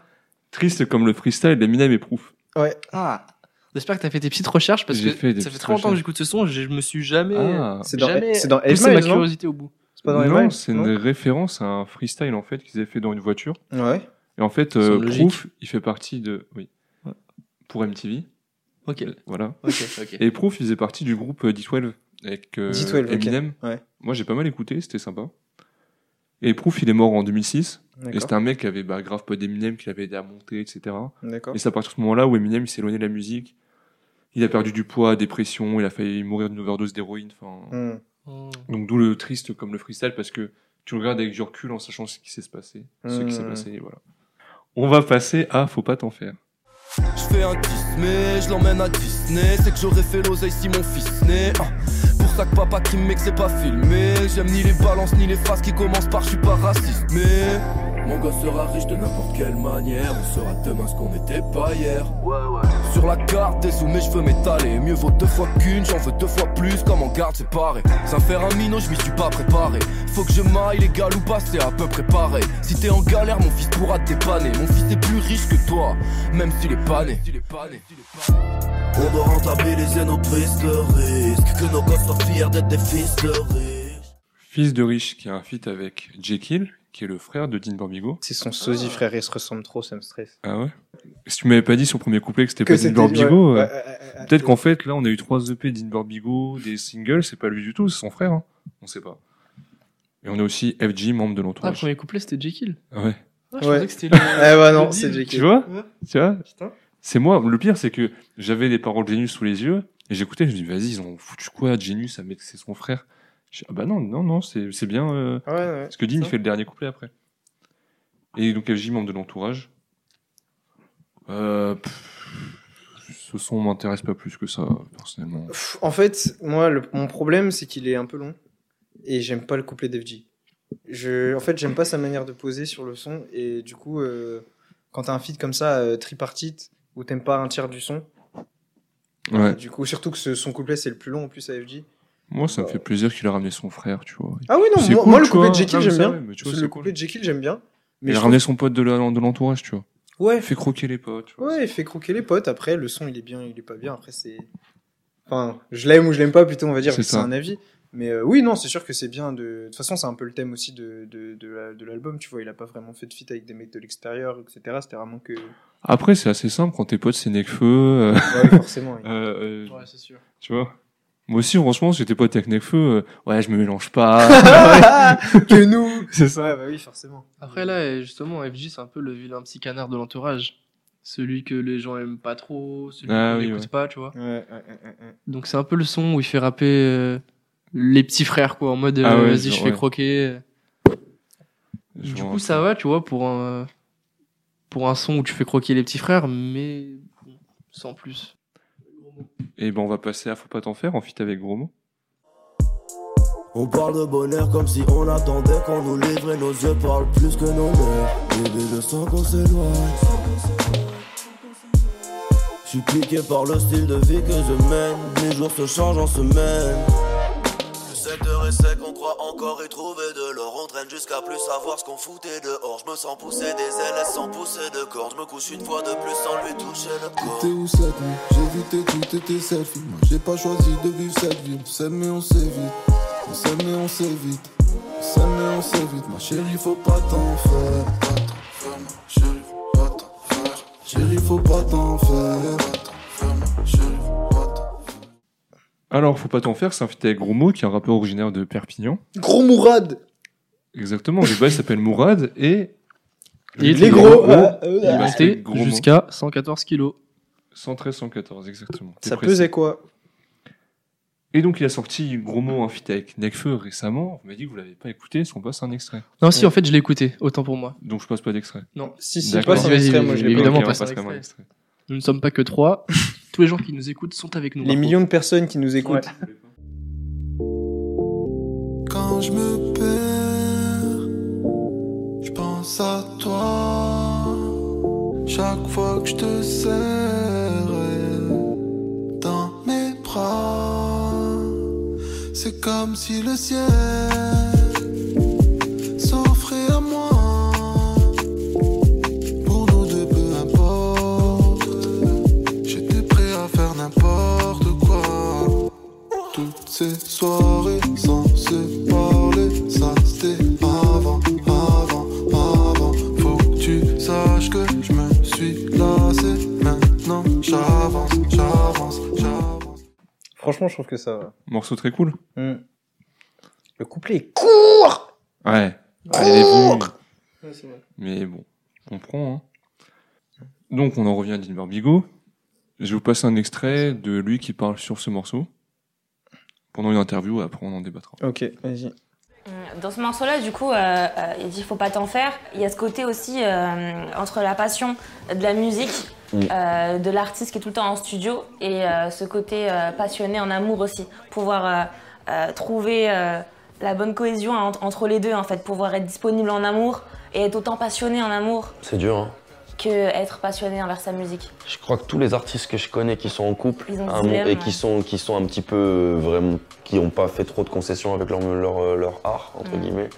Triste comme le freestyle d'Eminem et Proof. ouais. Ah J'espère que t'as fait tes petites recherches parce que fait ça fait très longtemps que j'écoute ce son, je, je me suis jamais. Ah. C'est dans, Jamais c'est dans ma curiosité au bout. C'est pas dans Eight non, c'est une référence à un freestyle, en fait, qu'ils avaient fait dans une voiture. Ouais. Et en fait, euh. Proof, il fait partie de, oui. Ouais. Pour MTV. Ok, Euh, Voilà. ok, ok. Et Proof, il faisait partie du groupe euh, D12 avec euh, D12, ok. Eminem. Ouais. Moi, j'ai pas mal écouté, c'était sympa. Et Proof, il est mort en 2006. Et c'était un mec qui avait bah, grave pas d'Eminem, qui l'avait aidé à monter, etc. Et c'est à partir de ce moment-là où Eminem, il s'est éloigné de la musique. Il a perdu du poids, dépression, il a failli mourir d'une overdose d'héroïne. Hmm. Hmm. donc d'où le triste comme le freestyle parce que tu le regardes avec du recul en sachant ce qui s'est passé, ce qui s'est Hmm. passé, et voilà. On va passer à Faut pas t'en faire. Je fais un kiss mais je l'emmène à Disney C'est que j'aurais fait l'oseille si mon fils naît Ah, papa qui me que c'est pas filmé. J'aime ni les balances ni les phrases qui commencent par je suis pas raciste Mais mon gosse sera riche de n'importe quelle manière. On sera demain ce qu'on n'était pas hier. Sur la carte des sous mais je veux m'étaler Mieux vaut deux fois qu'une, j'en veux deux fois plus. Comme en garde séparé Sans faire un minot, je m'y suis pas préparé. Faut que je maille légal ou pas, c'est à peu près pareil. Si t'es en galère, mon fils pourra te dépanner Mon fils est plus riche que toi, même s'il est pas né. On doit rentabiliser nos prises de risque. Que nos gosses soient fiers d'être des fils de riches. Fils de riche qui a un feat avec Jekyll, qui est le frère de Dean Barbigo. C'est son sosie, frère, ils se ressemblent trop, ça me stresse. Ah ouais? Si tu m'avais pas dit sur le premier couplet que c'était Que pas Dean ouais, euh, ouais, peut-être qu'en fait là on a eu trois EP Dean Barbigo, des singles, c'est pas lui du tout, c'est son frère. Hein. On sait pas. Et on a aussi FG, membre de Ah, le l'entourage. premier couplet c'était Jekyll. Ah ouais. Ah, je Ouais. pensais que c'était le. [laughs] Eh bah non, c'est. Jekyll. Tu vois? Ouais. Tu vois? Putain. C'est moi. Le pire, c'est que j'avais les paroles de Genius sous les yeux et j'écoutais. Je me dis, vas-y, ils ont foutu quoi Genius à mettre c'est son frère. Je dis, ah bah non, non, non, c'est c'est bien. euh, Ouais, ouais. Parce que Dean, il fait le dernier couplet après. Et donc FJ, membre de l'entourage. Euh, pff, ce son m'intéresse pas plus que ça, personnellement. Pff, En fait, moi, le- mon problème, c'est qu'il est un peu long. Et j'aime pas le couplet d'FG. Je, en fait, j'aime pas sa manière de poser sur le son. Et du coup, euh, quand t'as un feat comme ça, euh, tripartite, où t'aimes pas un tiers du son, Ouais. du coup, surtout que ce- son couplet, c'est le plus long en plus à FG. Moi, ça me fait plaisir qu'il a ramené son frère, tu vois. Ah oui, non, C'est moi, cool, moi, le couplet de Jekyll, j'aime bien. le couplet de Jekyll, j'aime bien. il a ramené son pote de l'entourage, tu vois. Ouais, Il fait croquer les potes, tu vois. Ouais, il fait croquer les potes. Après, le son, il est bien, il est pas bien. Après, c'est. Enfin, je l'aime ou je l'aime pas, plutôt, on va dire. C'est un avis. Mais euh, oui, non, c'est sûr que c'est bien. De... de toute façon, c'est un peu le thème aussi de, de, de la- de l'album. Tu vois, il a pas vraiment fait de feat avec des mecs de l'extérieur, etc. C'était vraiment que. Après, c'est assez simple quand tes potes c'est Nekfeu. euh, Ouais, forcément. oui. [laughs] euh, euh, Ouais, c'est sûr. tu vois. Moi aussi, franchement, j'étais pote avec Nekfeu. euh, ouais, je me mélange pas. [laughs] que nous [laughs] c'est ça. Ouais, bah oui, forcément. Après là, justement, FJ, c'est un peu le vilain petit canard de l'entourage. Celui que les gens aiment pas trop, celui Ah qu'on oui, n'écoute ouais. pas, tu vois. Ouais, ouais, ouais, ouais, ouais. Donc c'est un peu le son où il fait rapper euh, les petits frères, quoi, en mode euh, Ah ouais, vas-y, je fais croquer. Je Du coup, ça va, tu vois, pour un, pour un son où tu fais croquer les petits frères, mais sans plus. Et ben, on va passer à Faut pas t'en faire en fit avec Gros mots. On parle de bonheur comme si on attendait qu'on nous livre et nos yeux parlent plus que nos lèvres. Bébé, je sens qu'on s'éloigne. Je suis piqué par le style de vie que je mène. Les jours se changent en semaine. Le secteur est sec, on croit encore y trouver de l'or. On traîne jusqu'à plus savoir ce qu'on foutait dehors. Je me sens pousser des ailes sans pousser de corps. Je me couche une fois de plus sans lui toucher le corps. T'es où cette nuit? J'ai vu tes et tes selfies. Moi j'ai pas choisi de vivre cette vie. On s'aime mais on s'évite. On s'aime mais on s'évite. On s'aime mais on s'évite. Ma chérie, faut pas t'en faire. Pas ma chérie, faut pas t'en faire. Chérie, faut pas t'en faire. Chérie, Alors, Faut pas t'en faire, c'est un fit avec Gros mots, qui est un rappeur originaire de Perpignan. Gros Mourad Exactement, le bail s'appelle Mourad et. Il est gros, gros, ah, euh, il Resté mots. jusqu'à 114 kilos. 113, 114, exactement. Ça précis. pesait quoi Et donc, il a sorti Gros mots, un feat avec Nekfeu récemment. Vous m'avez dit que vous l'avez pas écouté, est-ce qu'on passe un extrait? Non, si, en fait, je l'ai écouté, autant pour moi. Donc, je passe pas d'extrait. Non, Si, si, D'accord. pas un Vas-y, extrait, vas-y, moi je l'ai évidemment, pas. On passe un passe quand même un extrait. extrait. nous ne sommes pas que trois. [laughs] Tous les gens qui nous écoutent sont avec nous. Les par millions de personnes qui nous écoutent. Quand je me perds, je pense à toi. Chaque fois que je te serre dans mes bras, c'est comme si le ciel ces soirées sans se parler, ça c'était avant, avant, avant. Faut que tu saches que je me suis lassé. Maintenant j'avance, j'avance, j'avance. Franchement, je trouve que ça va. Morceau très cool. Hmm. Le couplet est court Ouais. Ah, il est bon. Ouais, c'est vrai. Mais bon, on prend. Hein. Donc, on en revient à Dean Barbigo. Je vais vous passer un extrait de lui qui parle sur ce morceau. Pendant une interview, après on en débattra. Ok, vas-y. Dans ce morceau-là, du coup, euh, euh, il dit faut pas t'en faire. Il y a ce côté aussi euh, entre la passion de la musique, euh, de l'artiste qui est tout le temps en studio, et euh, ce côté euh, passionné en amour aussi. Pouvoir euh, euh, trouver euh, la bonne cohésion en- entre les deux, en fait. Pouvoir être disponible en amour et être autant passionné en amour C'est dur, hein. Que être passionné envers sa musique. Je crois que tous les artistes que je connais qui sont en couple Ils ont à un ce moment- dilemme, et ouais. qui sont, qui sont un petit peu euh, vraiment, qui n'ont pas fait trop de concessions avec leur, leur, euh, leur art, entre guillemets,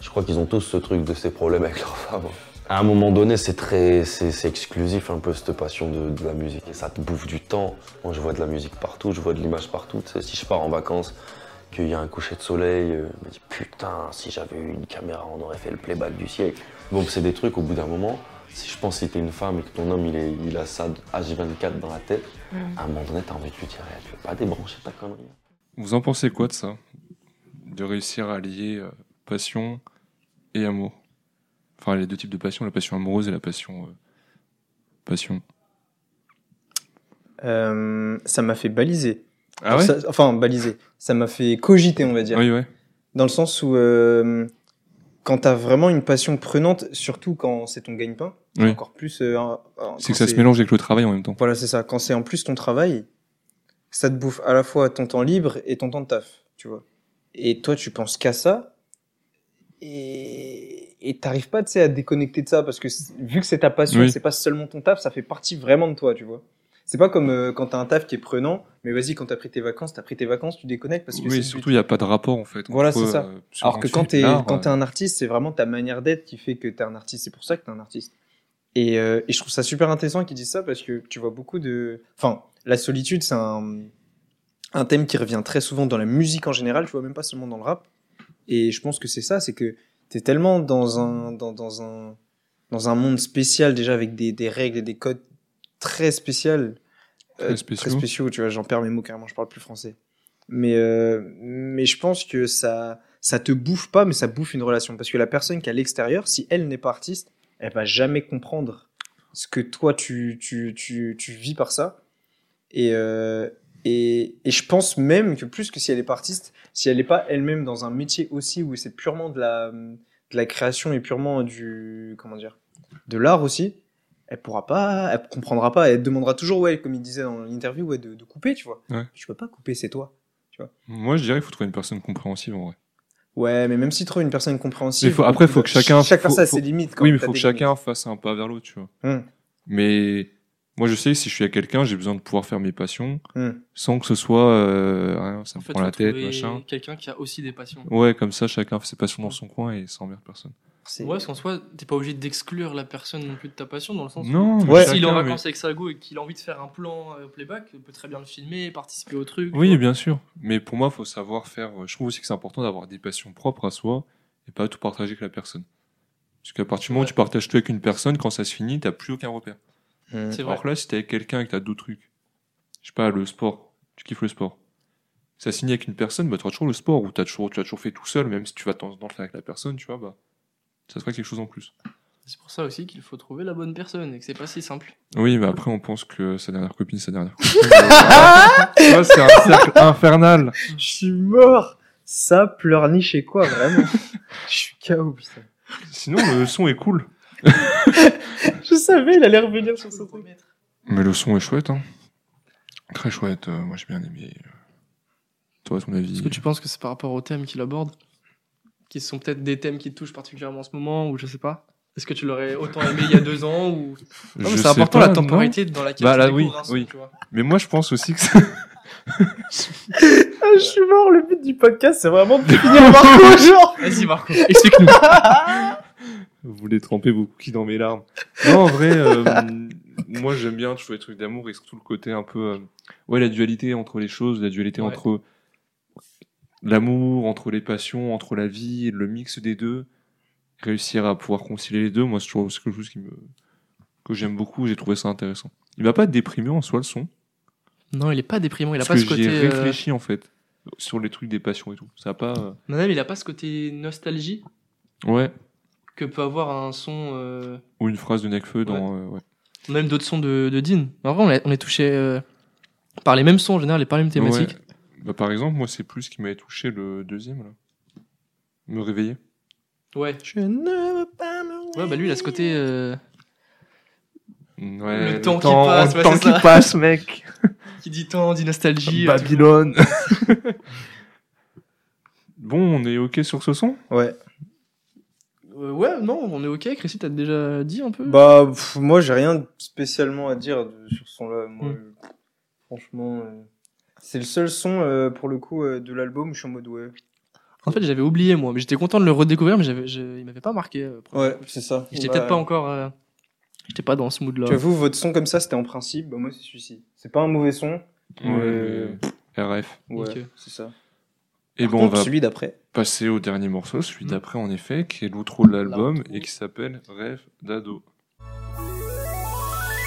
je crois qu'ils ont tous ce truc de ces problèmes avec leur femme. À un moment donné, c'est très, c'est exclusif un peu cette passion de, de la musique. Et ça te bouffe du temps. Moi, je vois de la musique partout, je vois de l'image partout. Tu sais, si je pars en vacances, qu'il y a un coucher de soleil, euh, je me dis putain, si j'avais eu une caméra, on aurait fait le playback du siècle. Bon, c'est des trucs au bout d'un moment. Si je pense que t'es une femme et que ton homme il, est, il a ça H24 dans la tête, Mm. à un moment donné, t'as envie de lui dire, tu veux pas débrancher ta connerie Vous en pensez quoi de ça? De réussir à lier euh, passion et amour? Enfin, les deux types de passion, la passion amoureuse et la passion. euh, passion. Euh, ça m'a fait baliser. Ah ouais? Ça- Enfin, baliser. Ça m'a fait cogiter, on va dire. Oui, ouais. Dans le sens où, euh, quand t'as vraiment une passion prenante, surtout quand c'est ton gagne-pain, Oui. encore plus. euh, C'est que ça se mélange avec le travail en même temps. Voilà, c'est ça. Quand c'est en plus ton travail, ça te bouffe à la fois ton temps libre et ton temps de taf, tu vois. Et toi, tu penses qu'à ça, et et t'arrives pas, à te déconnecter de ça parce que vu que c'est ta passion, Oui. c'est pas seulement ton taf, ça fait partie vraiment de toi, tu vois. C'est pas comme euh, quand t'as un taf qui est prenant, mais vas-y, quand t'as pris tes vacances, t'as pris tes vacances, tu déconnectes parce que Oui, surtout, but. il n'y a pas de rapport en fait. Voilà, c'est ça. euh, Alors que quand t'es quand euh, t'es un artiste, c'est vraiment ta manière d'être qui fait que t'es un artiste. C'est pour ça que t'es un artiste. Et, euh, et je trouve ça super intéressant qu'ils disent ça parce que tu vois beaucoup de. Enfin, la solitude, c'est un un thème qui revient très souvent dans la musique en général, tu vois, même pas seulement dans le rap. Et je pense que c'est ça, c'est que t'es tellement dans un, dans, dans un, dans un monde spécial déjà avec des, des règles et des codes très spécial, Très spéciaux. spéciaux, tu vois, j'en perds mes mots carrément, je parle plus français. Mais, euh, mais je pense que ça, ça te bouffe pas, mais ça bouffe une relation. Parce que la personne qui est à l'extérieur, si elle n'est pas artiste, elle va jamais comprendre ce que toi tu, tu, tu, tu vis par ça. Et, euh, et, et je pense même que plus que si elle est pas artiste, si elle n'est pas elle-même dans un métier aussi où c'est purement de la, de la création et purement du, comment dire, de l'art aussi, elle pourra pas, elle comprendra pas, elle demandera toujours, ouais, comme il disait dans l'interview, ouais, de, de couper, tu vois. Ouais. Tu peux pas couper, c'est toi. Moi, je dirais qu'il faut trouver une personne compréhensive en vrai. Ouais, mais même si trouve une personne compréhensive. Mais faut- après, faut que chacun. Chaque personne a ses limites. quand Oui, mais faut que chacun fasse un pas vers l'autre, tu vois. Hum. Mais moi, je sais que si je suis avec quelqu'un, j'ai besoin de pouvoir faire mes passions Hum. sans que ce soit. euh, hein, ça En me fait, prend la tête, trouver machin. quelqu'un qui a aussi des passions. Ouais, comme ça, chacun fait ses passions dans son coin et ça emmerde personne. C'est- Ouais, parce qu'en soi, t'es pas obligé d'exclure la personne non plus de ta passion, dans le sens Non, où mais s'il est en vacances avec sa go et qu'il a envie de faire un plan euh, playback, il peut très bien le filmer, participer au truc. Oui, bien sûr. Mais pour moi, faut savoir faire. Je trouve aussi que c'est important d'avoir des passions propres à soi et pas tout partager avec la personne. Parce qu'à partir du moment où tu partages tout avec une personne, quand ça se finit, t'as plus aucun repère. C'est vrai. Alors que là, si t'es avec quelqu'un et que t'as d'autres trucs, je sais pas, le sport, tu kiffes le sport. Ça se finit avec une personne, bah, tu toujours le sport, ou t'as toujours, tu as toujours fait tout seul, même si tu vas de temps en temps le faire avec la personne, tu vois, bah, ça sera quelque chose en plus. C'est pour ça aussi qu'il faut trouver la bonne personne et que c'est pas si simple. Oui, mais après, on pense que sa dernière copine, sa dernière copine. [laughs] Vois, c'est un cercle [laughs] infernal. Je suis mort. Ça pleurniche chez quoi, vraiment? [laughs] Je suis KO, putain. Sinon, le son est cool. Je savais, il allait revenir sur ce truc. Mais le son est chouette, hein. Très chouette, euh, moi j'ai bien aimé. euh. Toi, ton avis Est-ce que tu penses que c'est par rapport aux thèmes qu'il aborde? Qui sont peut-être des thèmes qui te touchent particulièrement en ce moment, ou je sais pas Est-ce que tu l'aurais autant aimé il y a deux ans ou... [laughs] Non, mais Je C'est important pas, la temporalité non. dans laquelle Bah tu là, découvres oui, un son, oui. tu vois. Mais moi, je pense aussi que. [laughs] Ah, je suis mort, le but du podcast, c'est vraiment de finir [laughs] Marco, genre. Vas-y Marco, explique-nous. Vous voulez tremper vos cookies dans mes larmes? Non, en vrai, euh, moi j'aime bien toujours les trucs d'amour et surtout le côté un peu. euh, ouais, la dualité entre les choses, la dualité Ouais. entre l'amour, entre les passions, entre la vie, le mix des deux. Réussir à pouvoir concilier les deux, moi c'est toujours quelque chose qui me, que j'aime beaucoup, j'ai trouvé ça intéressant. Il va pas être déprimant en soi le son? Non, il est pas déprimant, il a parce pas ce que côté. ai euh, réfléchi en fait sur les trucs des passions et tout. Ça a pas. euh, Non, non, mais il a pas ce côté nostalgie? Ouais. que peut avoir un son. euh, Ou une phrase de Necfeu dans. euh, ouais. Même d'autres sons de, de Dean. En vrai, on est, on est touché euh, par les mêmes sons en général et par les mêmes thématiques. Ouais. Bah, par exemple, moi, c'est plus ce qui m'avait touché le deuxième, là. Me réveiller. Ouais. Je ne veux pas me Ouais, bah lui, il a ce côté. euh, Ouais, Le temps qui passe, le ouais, temps c'est qui ça. passe, mec. [laughs] qui dit temps, dit nostalgie. euh, Babylone. [laughs] bon, on est ok sur ce son? Ouais. tout. Euh, ouais, non, on est ok. Chrissy, t'as déjà dit un peu? Bah, pff, moi, j'ai rien spécialement à dire de- sur ce son-là. Moi, Mm. euh, franchement, euh, c'est le seul son, euh, pour le coup, euh, de l'album où je suis en mode ouais. En fait, j'avais oublié moi, mais j'étais content de le redécouvrir, mais j'avais, je- il m'avait pas marqué. euh, pour Ouais, c'est ça. J'étais Bah, peut-être pas encore. euh, J'étais pas dans ce mood-là. Tu vous, votre son comme ça, c'était en principe. Bah, moi, c'est celui-ci. C'est pas un mauvais son. Ouais, RF. Ouais, Ok. c'est ça. Et Par bon, on va celui d'après. passer au dernier morceau, celui Mm. d'après, en effet, qui est l'outro de l'album et qui s'appelle Rêve d'ado.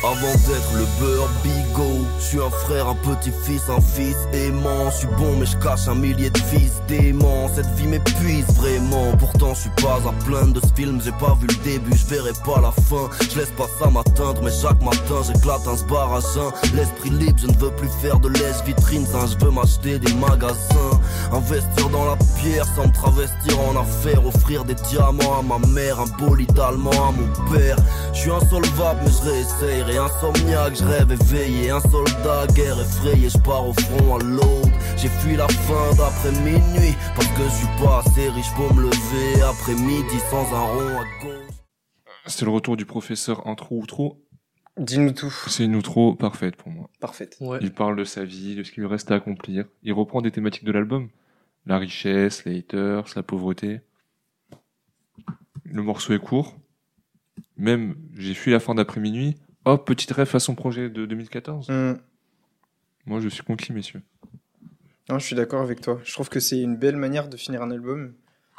Avant d'être le beurre bigot, je suis un frère, un petit-fils, un fils aimant. Je suis bon, mais je cache un millier de fils démons. Cette vie m'épuise vraiment. Pourtant, je suis pas à plaindre de ce film. J'ai pas vu le début, je verrai pas la fin. Je laisse pas ça m'atteindre, mais chaque matin, j'éclate un sbaragin. L'esprit libre, je ne veux plus faire de lèche-vitrine. Je veux m'acheter des magasins. Investir dans la pierre sans me travestir en affaires. Offrir des diamants à ma mère, un bolide allemand à mon père. Je suis insolvable, mais je Insomniaque, je rêve éveillé. Un soldat, guerre effrayé. Je pars au front à l'aube. J'ai fui la fin d'après minuit. Parce que je suis pas assez riche pour me lever. Après midi, sans un rond à gauche. C'est le retour du professeur intro outro. Dis-nous tout. C'est une outro parfaite pour moi. Parfaite. Ouais. Il parle de sa vie, de ce qui lui reste à accomplir. Il reprend des thématiques de l'album. La richesse, les haters, la pauvreté. Le morceau est court. Même, j'ai fui la fin d'après-minuit. Hop, petite rêve à son projet de 2014. Hum. Moi, je suis conquis, messieurs. Non, je suis d'accord avec toi. Je trouve que c'est une belle manière de finir un album.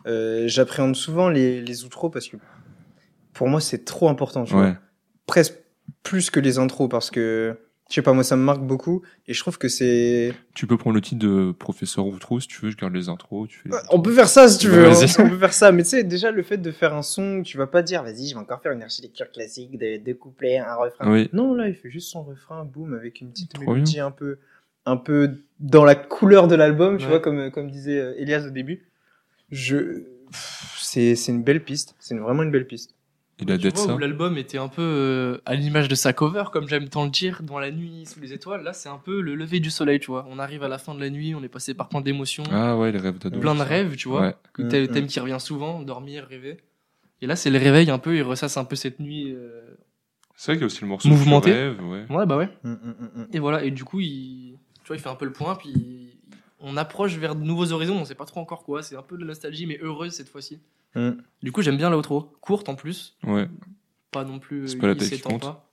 Euh, J'appréhende souvent les, les outros parce que pour moi, c'est trop important. Tu vois. Ouais. Presque plus que les intros parce que, je sais pas, moi, ça me marque beaucoup et je trouve que c'est. Tu peux prendre le titre de professeur Outro si tu veux, je garde les intros. Tu fais les- On peut faire ça si tu veux. hein. On peut faire ça. Mais tu sais, déjà, le fait de faire un son, tu vas pas dire, vas-y, je vais encore faire une architecture classique de deux couplets, un refrain. Oui. Non, là, il fait juste son refrain, boum, avec une petite mélodie un peu, un peu dans la couleur de l'album, tu Ouais. vois, comme, comme disait euh, Elias au début. Je, c'est, une belle piste. C'est vraiment une belle piste. Il a Tu d'être vois, ça. où l'album était un peu euh, à l'image de sa cover, comme j'aime tant le dire, dans la nuit, sous les étoiles. Là, c'est un peu le lever du soleil, tu vois. On arrive à la fin de la nuit, on est passé par plein d'émotions, Ah ouais, les rêves d'ado. plein de rêves, tu vois. Ouais. Que Mm, le mm. thème qui revient souvent, dormir, rêver. Et là, c'est le réveil un peu, il ressasse un peu cette nuit. euh, C'est vrai qu'il y a aussi le morceau Mouvementé. Rêve, ouais. Ouais, bah ouais. Mm, mm, mm, mm. Et voilà, et du coup, il, tu vois, il fait un peu le point, puis on approche vers de nouveaux horizons, on sait pas trop encore quoi. C'est un peu de la nostalgie, mais heureuse cette fois-ci. Mm. Du coup, j'aime bien l'outro. Courte en plus, Ouais. pas non plus. C'est pas la il taille qui compte. pas.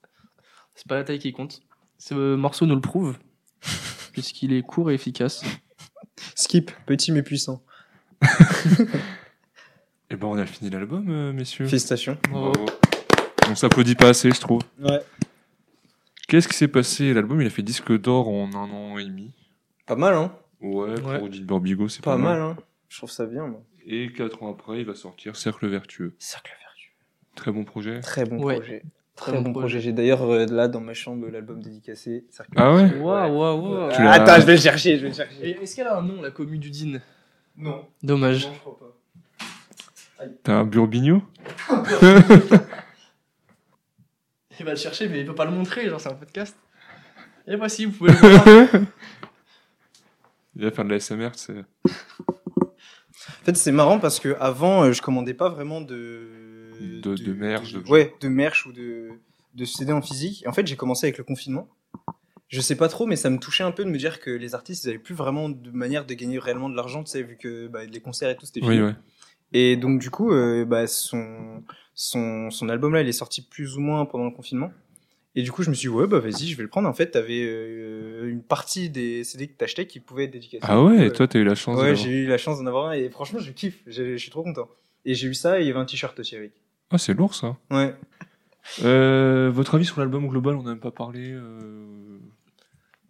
C'est pas la taille qui compte. Ce morceau nous le prouve, [laughs] puisqu'il est court et efficace. Skip, petit mais puissant. [laughs] Et ben on a fini l'album, euh, messieurs. Félicitations. Bravo. Bravo. On s'applaudit pas assez, je trouve. Ouais. Qu'est-ce qui s'est passé? L'album, il a fait disque d'or en un an et demi. Pas mal, hein. Ouais, Ouais. pour Gilbert Bigot, c'est Pas mal, hein. Je trouve ça bien, moi. Et quatre ans après, il va sortir Cercle Vertueux. Cercle vertueux. Très bon projet. Très bon Ouais. projet. Très Très bon bon projet. projet. J'ai d'ailleurs euh, là dans ma chambre l'album dédicacé. Cercle Ah ouais Waouh, waouh, waouh. Attends, je vais le chercher, je vais le chercher. Et Est-ce qu'elle a un nom, la commu du Dine Non. Dommage. Non, je crois pas. T'as un Burbigno? [laughs] Il va le chercher, mais il peut pas le montrer, genre c'est un podcast. Et voici, vous pouvez le voir. Il va faire de la SMR, c'est. En fait, c'est marrant parce que avant, euh, je commandais pas vraiment de De- de merch, de- ouais, de merch ou de de CD en physique. Et en fait, j'ai commencé avec le confinement. Je sais pas trop, mais ça me touchait un peu de me dire que les artistes, ils avaient plus vraiment de manière de gagner réellement de l'argent, tu sais, vu que bah, les concerts et tout, c'était fini. Oui, ouais. Et donc, du coup, euh, bah, son, son, son album là, il est sorti plus ou moins pendant le confinement. Et du coup, je me suis dit, ouais, bah vas-y, je vais le prendre. En fait, t'avais euh, une partie des CD que t'achetais qui pouvaient être dédicacés. Ah ouais, et toi, t'as eu la chance Ouais, j'ai eu la chance d'en avoir un et franchement, je kiffe. Je suis trop content. Et j'ai eu ça et il y avait un t-shirt aussi avec. Ah, c'est lourd ça. Ouais. Euh, votre avis sur l'album global On n'a même pas parlé. euh,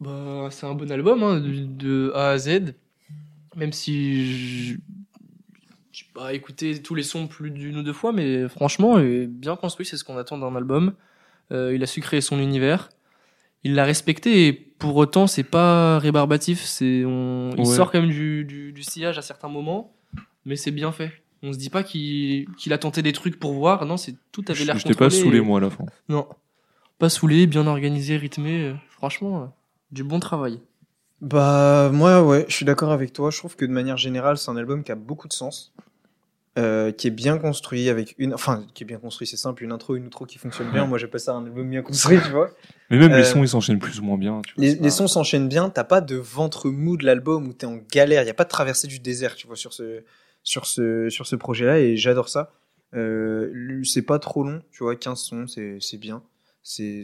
Bah, c'est un bon album, hein, de, de A à Z. Même si je j'ai pas écouté tous les sons plus d'une ou deux fois, mais franchement, il est bien construit, c'est ce qu'on attend d'un album. Euh, il a su créer son univers. Il l'a respecté et pour autant, c'est pas rébarbatif. C'est, on, il Ouais. sort quand même du, du, du sillage à certains moments, mais c'est bien fait. On se dit pas qu'il, qu'il a tenté des trucs pour voir. Non, c'est tout avait l'air J'étais pas contrôlé saoulé, et- moi, à la fin. Non. Pas saoulé, bien organisé, rythmé. euh, Franchement, euh, du bon travail. Bah, moi, ouais, je suis d'accord avec toi. Je trouve que de manière générale, c'est un album qui a beaucoup de sens. Euh, qui est bien construit avec une, enfin, qui est bien construit, c'est simple, une intro, une outro qui fonctionne bien. Moi, j'appelle ça un album bien construit, [laughs] tu vois. Mais même Euh, les sons, ils s'enchaînent plus ou moins bien. Tu vois, Les, sons s'enchaînent bien, t'as pas de ventre mou de l'album où t'es en galère, il y a pas de traversée du désert, tu vois, sur ce, sur ce, sur ce projet-là, et j'adore ça. Euh, c'est pas trop long, tu vois, 15 sons, c'est, c'est bien. C'est,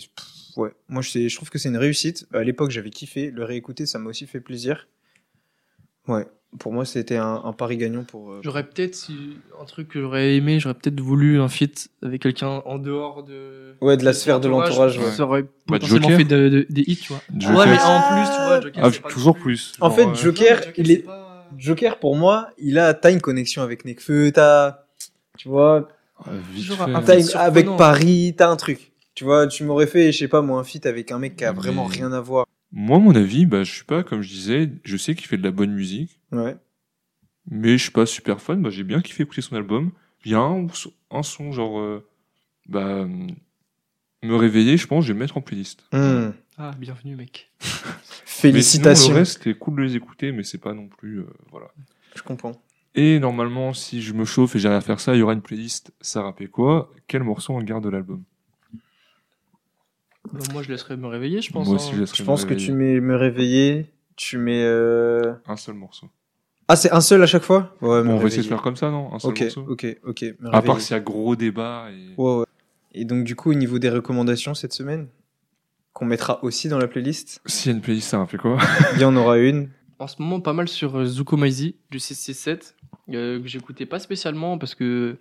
ouais, moi, je, je trouve que c'est une réussite. À l'époque, j'avais kiffé, le réécouter, ça m'a aussi fait plaisir. Ouais, pour moi, c'était un, un pari gagnant pour. euh, J'aurais peut-être, si, un truc que j'aurais aimé, j'aurais peut-être voulu un feat avec quelqu'un en dehors de. Ouais, de la sphère de l'entourage, ouais. Ça aurait Bah, potentiellement Joker. fait de- de- des hits, tu vois. Joker. Ouais, mais en plus, tu vois, Joker. Ah, pas toujours plus. En Genre, fait, euh, Joker, Non, Joker, il est. pas- Joker, pour moi, il a, t'as une connexion avec Nekfeu, t'as, tu vois, euh, T'as une- avec Paris, t'as un truc. Tu vois, tu m'aurais fait, je sais pas, moi, un feat avec un mec qui a Mais- vraiment rien à voir. Moi, mon avis, bah, je suis pas, comme je disais, je sais qu'il fait de la bonne musique, Ouais. mais je suis pas super fan. Bah, j'ai bien kiffé écouter son album. Il y a un, un son, genre, euh, bah, me réveiller, je pense, je vais le mettre en playlist. Hmm. Ah, bienvenue, mec. [laughs] Mais sinon, Félicitations. le reste, c'est cool de les écouter, mais c'est pas non plus, euh, voilà. Je comprends. Et normalement, si je me chauffe et j'arrive à faire ça, il y aura une playlist. Ça rappelle quoi? Quel morceau on garde de l'album? Bah, moi, je laisserais me réveiller, je pense. Moi hein. aussi, je laisserai Je me pense que réveiller. tu mets me réveiller, tu mets. euh, Un seul morceau. Ah, c'est un seul à chaque fois? Ouais, me on va essayer de réveiller. faire comme ça, non? Un seul Ok, morceau ok, ok. me À part réveiller. s'il y a gros débat. Et... Ouais, ouais. Et donc, du coup, au niveau des recommandations cette semaine, qu'on mettra aussi dans la playlist, S'il y a une playlist, ça fait quoi? Il y en aura une. en ce moment pas mal sur euh, Zuko Maizi du 667 euh, que j'écoutais pas spécialement parce que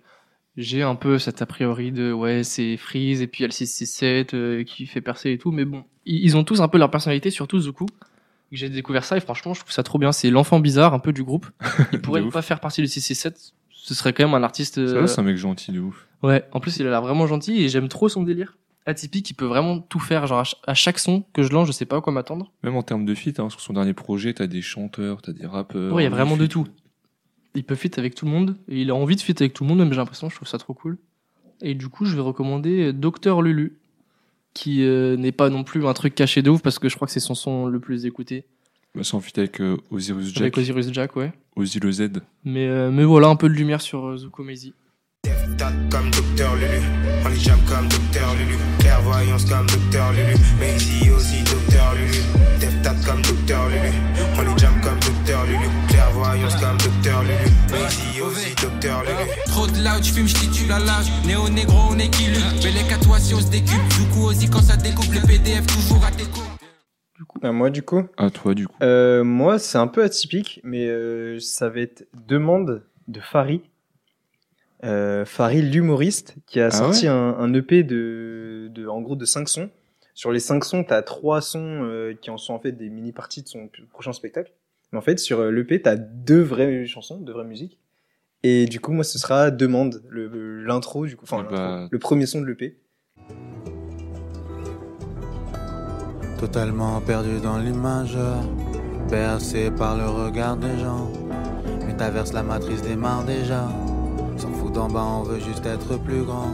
j'ai un peu cet a priori de ouais c'est Freeze et puis il y a le 667 euh, qui fait percer et tout mais bon ils, ont tous un peu leur personnalité surtout Zuko j'ai découvert ça et franchement je trouve ça trop bien c'est l'enfant bizarre un peu du groupe [laughs] il pourrait ne pas faire partie du 667 ce serait quand même un artiste Ça euh, c'est un mec gentil de ouf. Ouais, en plus il a l'air vraiment gentil et j'aime trop son délire. Atypique, il peut vraiment tout faire. Genre à ch- à chaque son que je lance, je sais pas à quoi m'attendre. Même en termes de feat, hein, sur son dernier projet, t'as des chanteurs, t'as des rappeurs. Ouais, il y a vraiment de tout. Il peut fit avec tout le monde et il a envie de fit avec tout le monde, même j'ai l'impression, je trouve ça trop cool. Et du coup, je vais recommander Docteur Lulu, qui euh, n'est pas non plus un truc caché de ouf parce que je crois que c'est son son le plus écouté. Bah, c'est en feat avec euh, Osiris Jack. Avec Osiris Jack, ouais. Le Z. Mais, euh, mais voilà, un peu de lumière sur euh, Zuko. Tat comme Docteur Lulu, on les jam comme Docteur Lulu, clairvoyance comme Docteur Lulu, mais ici aussi Docteur Lulu, Def tat comme Docteur Lulu, on les jam comme Docteur Lulu, clairvoyance comme Docteur Lulu, mais ici aussi Docteur Lulu. Trop de loud, j'fume, j'titule à l'âge. Néo négro, on est qui Bélec à toi si on se décupe. Du coup, aussi quand ça découpe, les PDF toujours à tes coups. Ah, moi, du coup À toi, du coup. Euh, moi, c'est un peu atypique, mais euh, ça va être Demande de Farid. Euh, Farid, l'humoriste, qui a Ah sorti ouais un, un EP de, de, en gros, de 5 sons. Sur les 5 sons, t'as 3 sons euh, qui en sont en fait des mini-parties de son prochain spectacle. Mais en fait, sur euh, l'EP, t'as deux vraies chansons, deux vraies musiques. Et du coup, moi, ce sera Demande, l'intro, du coup, enfin, Eh bah- le premier son de l'EP. Totalement perdu dans l'image, bercé par le regard des gens. Métaverse la matrice démarre déjà. S'en fout d'en bas, on veut juste être plus grand.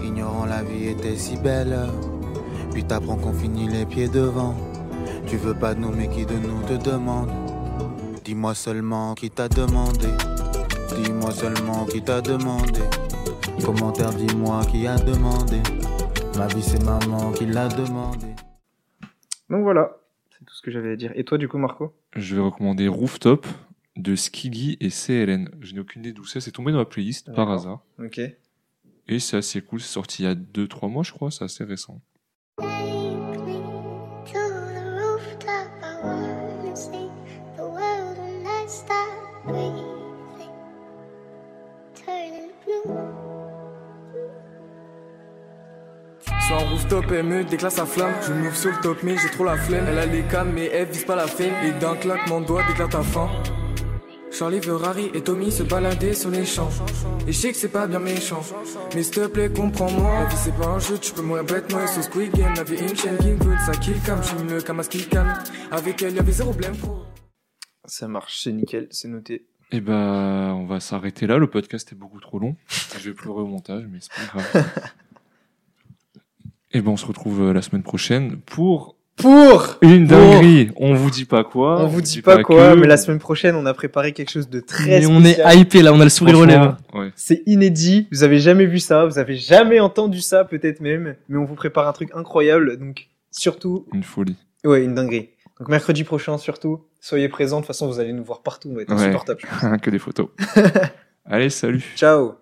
Ignorant la vie était si belle. Puis t'apprends qu'on finit les pieds devant. Tu veux pas de nous, mais qui de nous te demande? Dis-moi seulement qui t'a demandé. Dis-moi seulement qui t'a demandé. Commentaire, dis-moi qui a demandé. Ma vie, c'est maman qui l'a demandé. Donc voilà, c'est tout ce que j'avais à dire. Et toi, du coup, Marco? Je vais recommander Rooftop de Skiggy et CLN. Je n'ai aucune idée d'où c'est. C'est tombé dans ma playlist par hasard. Ok. Et c'est assez cool. C'est sorti il y a 2-3 mois, je crois. C'est assez récent. To the rooftop, elle me déclare sa flamme. Je m'ouvre sur le top, mais j'ai trop la flemme. Elle a les cannes, mais elle vise pas la fame. Et d'un claquement de doigts, déclare ta fin. Charlie veut Rari et Tommy se balader sur les champs. Et je sais que c'est pas bien méchant. Mais s'il te plaît, comprends-moi. La vie c'est pas un jeu, tu peux mourir bêtement. Et sur Squid Game, la vie est une chaîne qui veut ça kill cam. Le camas qui calme. Avec elle, y'avait zéro blême. frérot. Ça marche, c'est nickel, c'est noté. Et bah, on va s'arrêter là. Le podcast est beaucoup trop long. Je vais pleurer au montage, mais c'est pas grave. [laughs] Et ben, on se retrouve euh, la semaine prochaine pour Pour une Pour- dinguerie. On vous dit pas quoi. On vous dit pas quoi, que- mais la semaine prochaine, on a préparé quelque chose de très Mais on est hypé là, on a le sourire aux lèvres. Ouais. C'est inédit, vous avez jamais vu ça, vous avez jamais entendu ça peut-être même, mais on vous prépare un truc incroyable, donc surtout, Une folie. ouais, une dinguerie. Donc mercredi prochain surtout, soyez présents, de toute façon vous allez nous voir partout, on va être Ouais. insupportable. je [laughs] pense. que des photos. [laughs] Allez, salut. Ciao